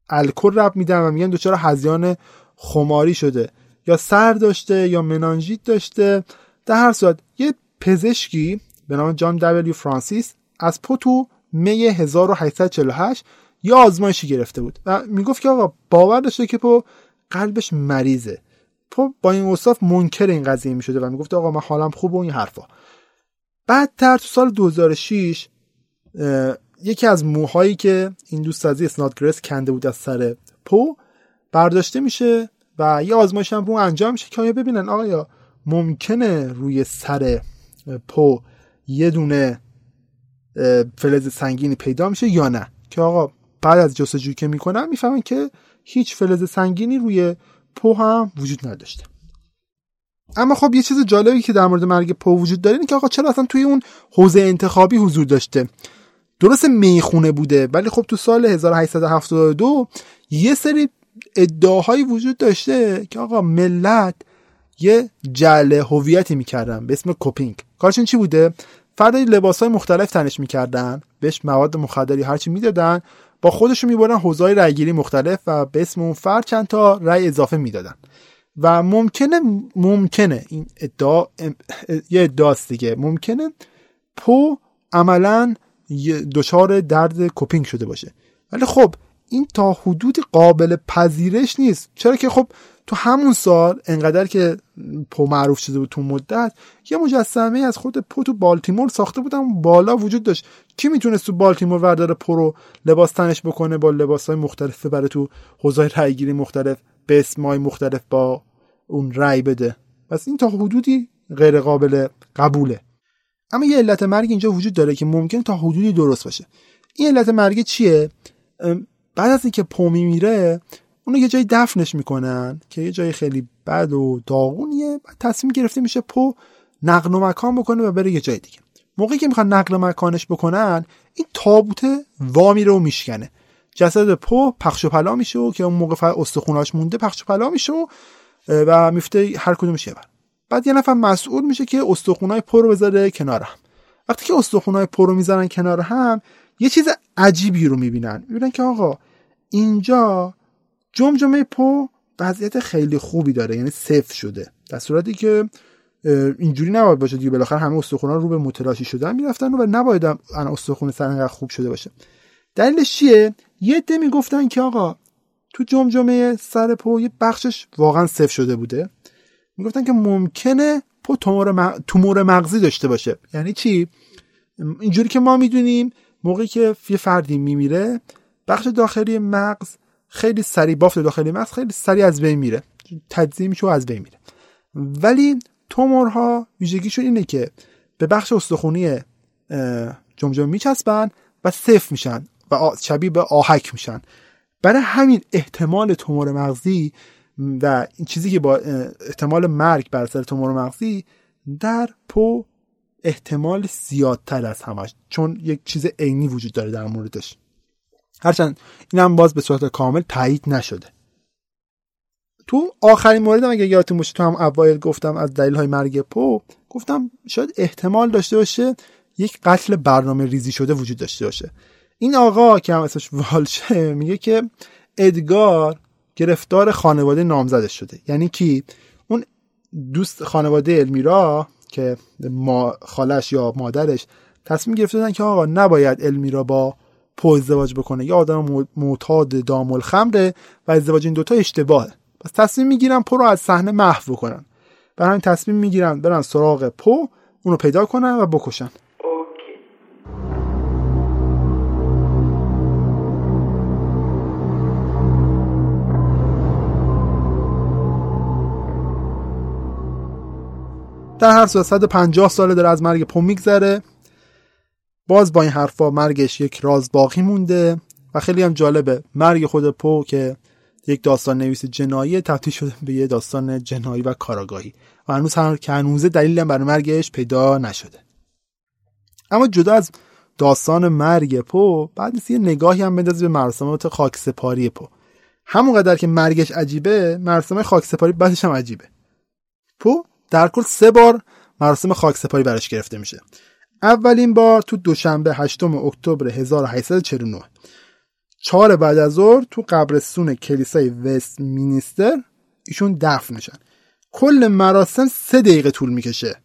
[SPEAKER 4] الکل رب میدن و میگن دچار هزیان خماری شده. یا سر داشته یا منانژیت داشته. در هر صورت یه پزشکی به نام جان دبلیو فرانسیس از پوتو می 1848 یه آزمایشی گرفته بود. و می‌گفت که آقا باور داشته که پو قلبش مریضه. پو با این اوصاف منکر این قضیه می‌شده و می‌گفت آقا من حالم خوب و این حرفا. بعدتر تو سال 2006 یکی از موهایی که این دوست از اسنادگرس کنده بود از سر پو برداشته میشه و یه آزمایش هم رو انجام میشه که آیا ببینن آیا ممکنه روی سر پو یه دونه فلز سنگینی پیدا میشه یا نه؟ که آقا بعد از جستجویی که می‌کنن می‌فهمن که هیچ فلز سنگینی روی پو هم وجود نداشته. اما خب یه چیز جالبی که در مورد مرگ پو وجود داره اینه که آقا چرا اصلا توی اون حوزه انتخابی حضور داشته؟ درست می‌خونه بوده ولی خب تو سال 1872 یه سری ادعاهایی وجود داشته که آقا ملت یه جعل هویتی می‌کردن به اسم کوپینگ. کارشون چی بوده؟ فردای لباس های مختلف تنش می‌کردن بهش مواد مخدری هرچی می‌دادن با خودشون می‌برن حوزه رأیگیری مختلف و به اسم اون فرد چند تا رأی اضافه می‌دادن. و ممکنه ممکنه این ادعا یه ادعاست دیگه. ممکنه پو عملا دچار درد کوپینگ شده باشه. ولی خب این تا حدود قابل پذیرش نیست. چرا که خب تو همون سال انقدر که پو معروف شده بود تو مدت یه مجسمه از خود پو تو بالتیمور ساخته بودم. بالا وجود داشت. کی می‌تونست تو بالتیمور ورداره پو رو لباس تنش بکنه با لباس های مختلف برای تو حوزه رأیگیری مختلف به اسمای مختلف با اون رأی بده. پس این تا حدودی غیر قابل قبوله. اما یه علت مرگ اینجا وجود داره که ممکن تا حدودی درست باشه. این علت مرگ چیه؟ بعد از اینکه پو میمیره اونو یه جایی دفنش می‌کنن که یه جای خیلی بد و داغونیه. بعد تصمیم گرفته میشه پو نقل و مکان بکنه و بره یه جای دیگه. موقعی که می‌خوان نقل و مکانش بکنن این تابوت وامی رو میشکنه. جسد پو پخش و پلا میشه و که اون موقع فقط استخوناش مونده پخش و پلا میشه و میفته هر کدومش یه بر. بعد یه نفر مسئول میشه که استخونای پو رو بذاره کنار وقتی که استخونای پو رو می‌ذارن کنار هم یه چیز عجیبی رو می‌بینن. می‌بینن که آقا اینجا جمجمه پو وضعیت خیلی خوبی داره یعنی صفر شده. در صورتی که اینجوری نباید باشه دیگه. بالاخره همه استخونا رو به متلاشی شدن می‌رفتن و نباید انا استخون سر خوب شده باشه. دلیلش چیه؟ یه عده می‌گفتن که آقا تو جمجمه سر پو یه بخشش واقعا صفر شده بوده. می‌گفتن که ممکنه پو تومور, مغزی داشته باشه. یعنی چی؟ اینجوری که ما می‌دونیم موقعی که یه فردی میمیره بخش داخلی مغز خیلی سریع بافت داخلی مغز خیلی سریع از بین میره. تجزیه میشه و از بین میره. ولی تومورها ویژگیشون اینه که به بخش استخونی جمجمه میچسبن و صف میشن و شبیه به آهک میشن. برای همین احتمال تومور مغزی و این چیزی که با احتمال مرگ بر سر تومور مغزی در پو احتمال زیادتر از همش چون یک چیز عینی وجود داره در موردش. هرچند این هم باز به صورت کامل تایید نشده. تو آخرین مورد هم اگه یادتون باشه تو هم اوایل گفتم از دلیل های مرگ پو گفتم شاید احتمال داشته باشه یک قتل برنامه ریزی شده وجود داشته باشه. این آقا که هم اسمش والشه میگه که ادگار گرفتار خانواده نامزدش شده. یعنی کی؟ اون دوست خانواده المیرا که ما خالش یا مادرش تصمیم گرفته که آقا نباید المیرا با پو ازدواج بکنه. یا آدم معتاد دامل خمره و ازدواج این دوتا اشتباهه. پس تصمیم می‌گیرن پو رو از صحنه محو بکنن. برای همین تصمیم می‌گیرن برن سراغ پو اونو پیدا کنن و بکشن. در هر صورت 150 ساله داره از مرگ پو میگذره. باز با این حرفا مرگش یک راز باقی مونده و خیلی هم جالبه. مرگ خود پو که یک داستان نویس جنایی تبدیل شده به یه داستان جنایی و کاراگاهی. و هنوز هر که هنوزه دلیل برای مرگش پیدا نشده. اما جدا از داستان مرگ پو بعد یه نگاهی هم بندازی به مراسمات خاکسپاری پو. همونقدر که مرگش عجیبه مراسم خاکسپاری بعدش هم عجیبه. پو؟ در کل سه بار مراسم خاکسپاری براش گرفته میشه. اولین بار تو دوشنبه 8 اکتبر 1849 چهار بعد از ظهر تو قبرستون کلیسای وست مینیستر ایشون دفن میشن. کل مراسم سه دقیقه طول می‌کشه.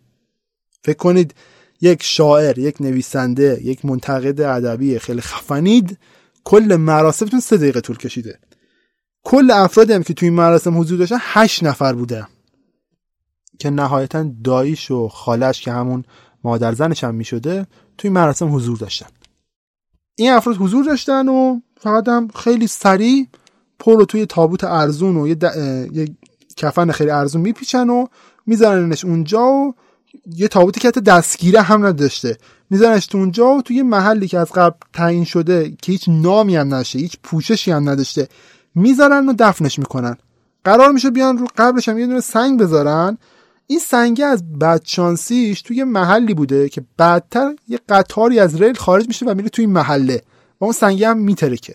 [SPEAKER 4] فکر کنید یک شاعر یک نویسنده یک منتقد ادبی خیلی خفنید کل مراسمتون سه دقیقه طول کشیده. کل افرادی هم که توی این مراسم حضور داشتن هشت نفر بوده. که نهایتا داییش و خالش که همون مادر زنش هم می‌شده توی مراسم حضور داشتن. این افراد حضور داشتن و فقط هم خیلی سریع پر رو توی تابوت ارزون و یه, یه کفن خیلی ارزون میپیچن و میذارنش اونجا و یه تابوتی که حتی دستگیره هم نداشته. میذارنش تو اونجا و توی محلی که از قبل تعیین شده که هیچ نامی هم نشه هیچ پوششی هم نداشته می‌ذارن و دفنش می‌کنن. قرار میشه بیان رو قبلش هم یه دونه سنگ بذارن این سنگه از بدشانسیش توی محلی بوده که بعدتر یه قطاری از ریل خارج میشه و میره توی این محله و اون سنگه هم میترکه.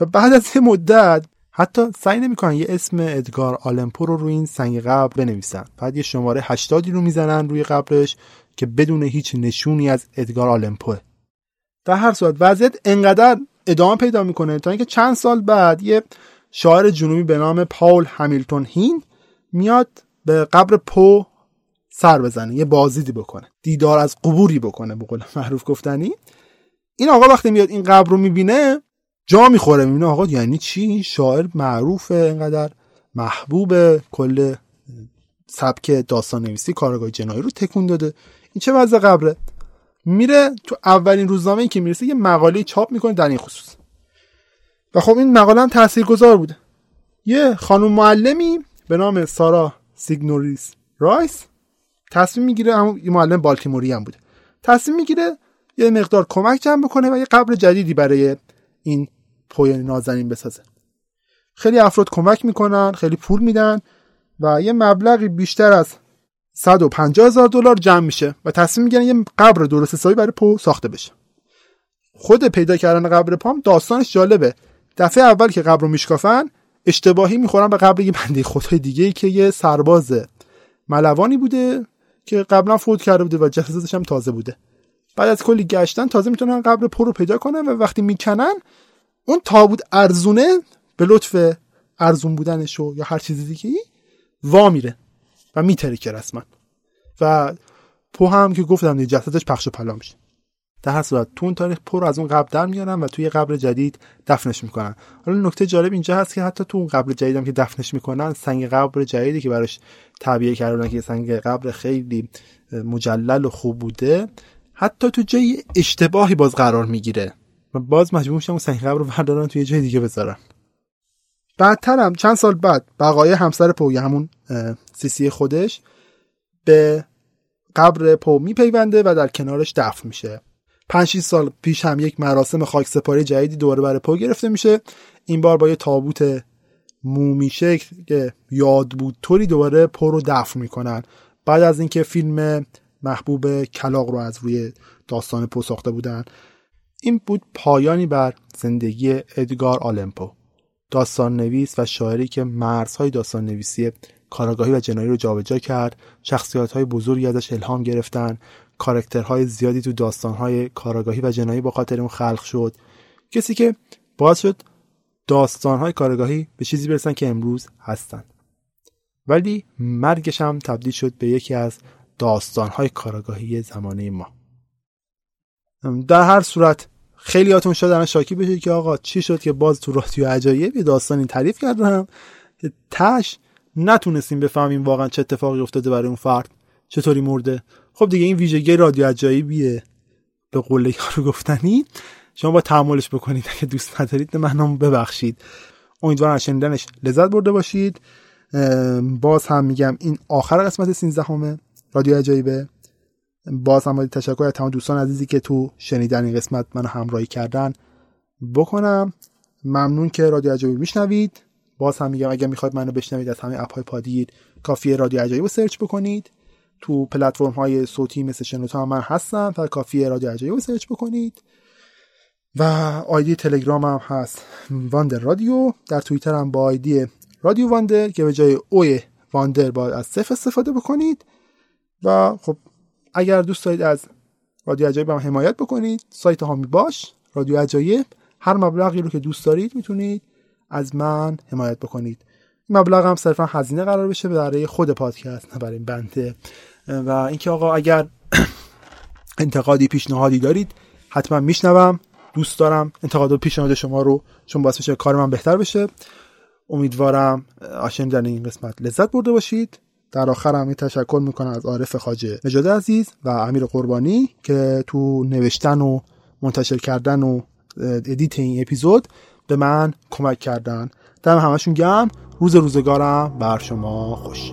[SPEAKER 4] و بعد از یه مدت حتی سعی نمی‌کنن یه اسم ادگار آلمپو رو روی این سنگ قبر بنویسن. بعد یه شماره 80 رو می‌زنن روی قبرش که بدون هیچ نشونی از ادگار آلمپوه در هر صورت وضعیت انقدر ادامه پیدا می‌کنه تا اینکه چند سال بعد یه شاعر جنوبی به نام پاول همیلتون هین میاد به قبر پو سر بزنه یه بازدیدی بکنه دیدار از قبوری بکنه به قول معروف گفتنی. این آقا وقتی میاد این قبر رو می‌بینه جا می‌خوره می‌بینه آقا یعنی چی؟ این شاعر معروفه اینقدر محبوب کل سبک داستان نویسی کارگاه جنایی رو تکون داده. این چه وضع قبره؟ میره تو اولین روزنامه ای که می‌رسه یه مقاله چاپ می‌کنه در این خصوص. و خب این مقاله هم تاثیرگذار بوده. یه خانم معلمی به نام سارا سیگورنی رایس تصمیم می‌گیره همون یه معلم بالتیموری هم بوده تصمیم می‌گیره یه مقدار کمک جمع بکنه و یه قبر جدیدی برای این پوی نازنین بسازه. خیلی افراد کمک می‌کنن خیلی پول میدن و یه مبلغی بیشتر از 150 هزار دلار جمع میشه و تصمیم می‌گیرن یه قبر درست حسابی برای پو ساخته بشه. خود پیدا کردن قبر پام داستانش جالبه. دفعه اول که قبر رو میشکافن اشتباهی می‌خورن به قبل یه بنده خدای دیگه که یه سرباز ملوانی بوده که قبلا فوت کرده بوده و جسدش هم تازه بوده. بعد از کلی گشتن تازه می‌تونن قبر پر رو پیدا کنن و وقتی می‌کنن اون تابوت ارزونه به لطف ارزون بودنش یا هر چیزی دیگه وا میره و میترکه رسما. و پو هم که گفتم جسدش پخش و پلا میشه. در هر صورت تو اون تاریخ پر از اون قبر در میارن و توی قبر جدید دفنش می‌کنن. حالا نکته جالب اینجا هست که حتی تو اون قبر جدید هم که دفنش می‌کنن سنگ قبر جدیدی که براش تعبیه کردن که سنگ قبر خیلی مجلل و خوب بوده حتی تو جای اشتباهی باز قرار می‌گیره. و باز مجبور میشن اون سنگ قبر رو بردارن توی جای دیگه بذارن. بعدترم چند سال بعد بقای همسر پو همون سیسی خودش به قبر پو میپیونده و در کنارش دفن میشه. 5 سال پیش هم یک مراسم خاک سپاری جدیدی دوباره برای پو گرفته میشه. این بار با یه تابوت مومی شکل که یاد بود طوری دوباره پو رو دفن می‌کنن. بعد از اینکه فیلم محبوب کلاق رو از روی داستان پو ساخته بودن این بود پایانی بر زندگی ادگار آلمپو. داستان نویس و شاعری که مرزهای داستان نویسی کاراگاهی و جنایی رو جابجا کرد شخصیت های بزرگی ازش الهام گرفتن کارکترهای زیادی تو داستانهای کاراگاهی و جنایی با خاطر اون خلق شد. کسی که باعث شد داستانهای کارگاهی به چیزی برسن که امروز هستن. ولی مرگش هم تبدیل شد به یکی از داستانهای کاراگاهی زمانه ما. در هر صورت خیلیاتون شدن شاکی بشید که آقا چی شد که باز تو رادیو عجایب یه داستانی تعریف کردم که تش نتونستیم بفهمیم واقعا چه اتفاقی افتاده برای اون فرد. چطوری مرده؟ خب دیگه این ویژگی رادیو عجایبیه. به قول یارو گفتنی شما با تحملش بکنید. اگه دوست ندارید منم ببخشید. امیدوارم از شنیدنش لذت برده باشید. باز هم میگم این آخر قسمت 13 هم رادیو عجایبه. باز هم تشکر از تمام دوستان عزیزی که تو شنیدن این قسمت منو همراهی کردن بکنم. ممنون که رادیو عجایب میشنوید. باز هم میگم اگر می‌خواید منو بشنوید از همه app های پادگیر کافیه رادیو عجایب رو search بکنید. تو پلتفرم های صوتی مثل شنوتو هم هستم. و کافیه رادیو عجایب search بکنید. و آیدی تلگرام هم هست. واندر رادیو در توییتر هم با آیدی رادیو واندر که به جای اوی واندر باید از صفر استفاده بکنید. و خب اگر دوست دارید از رادیو عجایب هم حمایت بکنید سایت هامی باش. رادیو عجایب. هر مبلغی رو که دوست دارید می‌تونید از من حمایت بکنید. مبلغ هم صرفا هزینه قرار بشه برای خود پادکست نه برای بنده. و اینکه آقا اگر انتقادی پیشنهادی دارید حتما میشنوم دوست دارم. انتقاد و پیشنهاد شما رو چون باعث بشه کار من بهتر بشه. امیدوارم آشنیدن این قسمت لذت برده باشید. در آخر هم تشکر می‌کنم از عارف خاجه نجاد عزیز و امیر قربانی که تو نوشتن و منتشر کردن و ادیت این اپیزود به من کمک کردن. دم همشون گم روز روزگارم. بر شما خوش.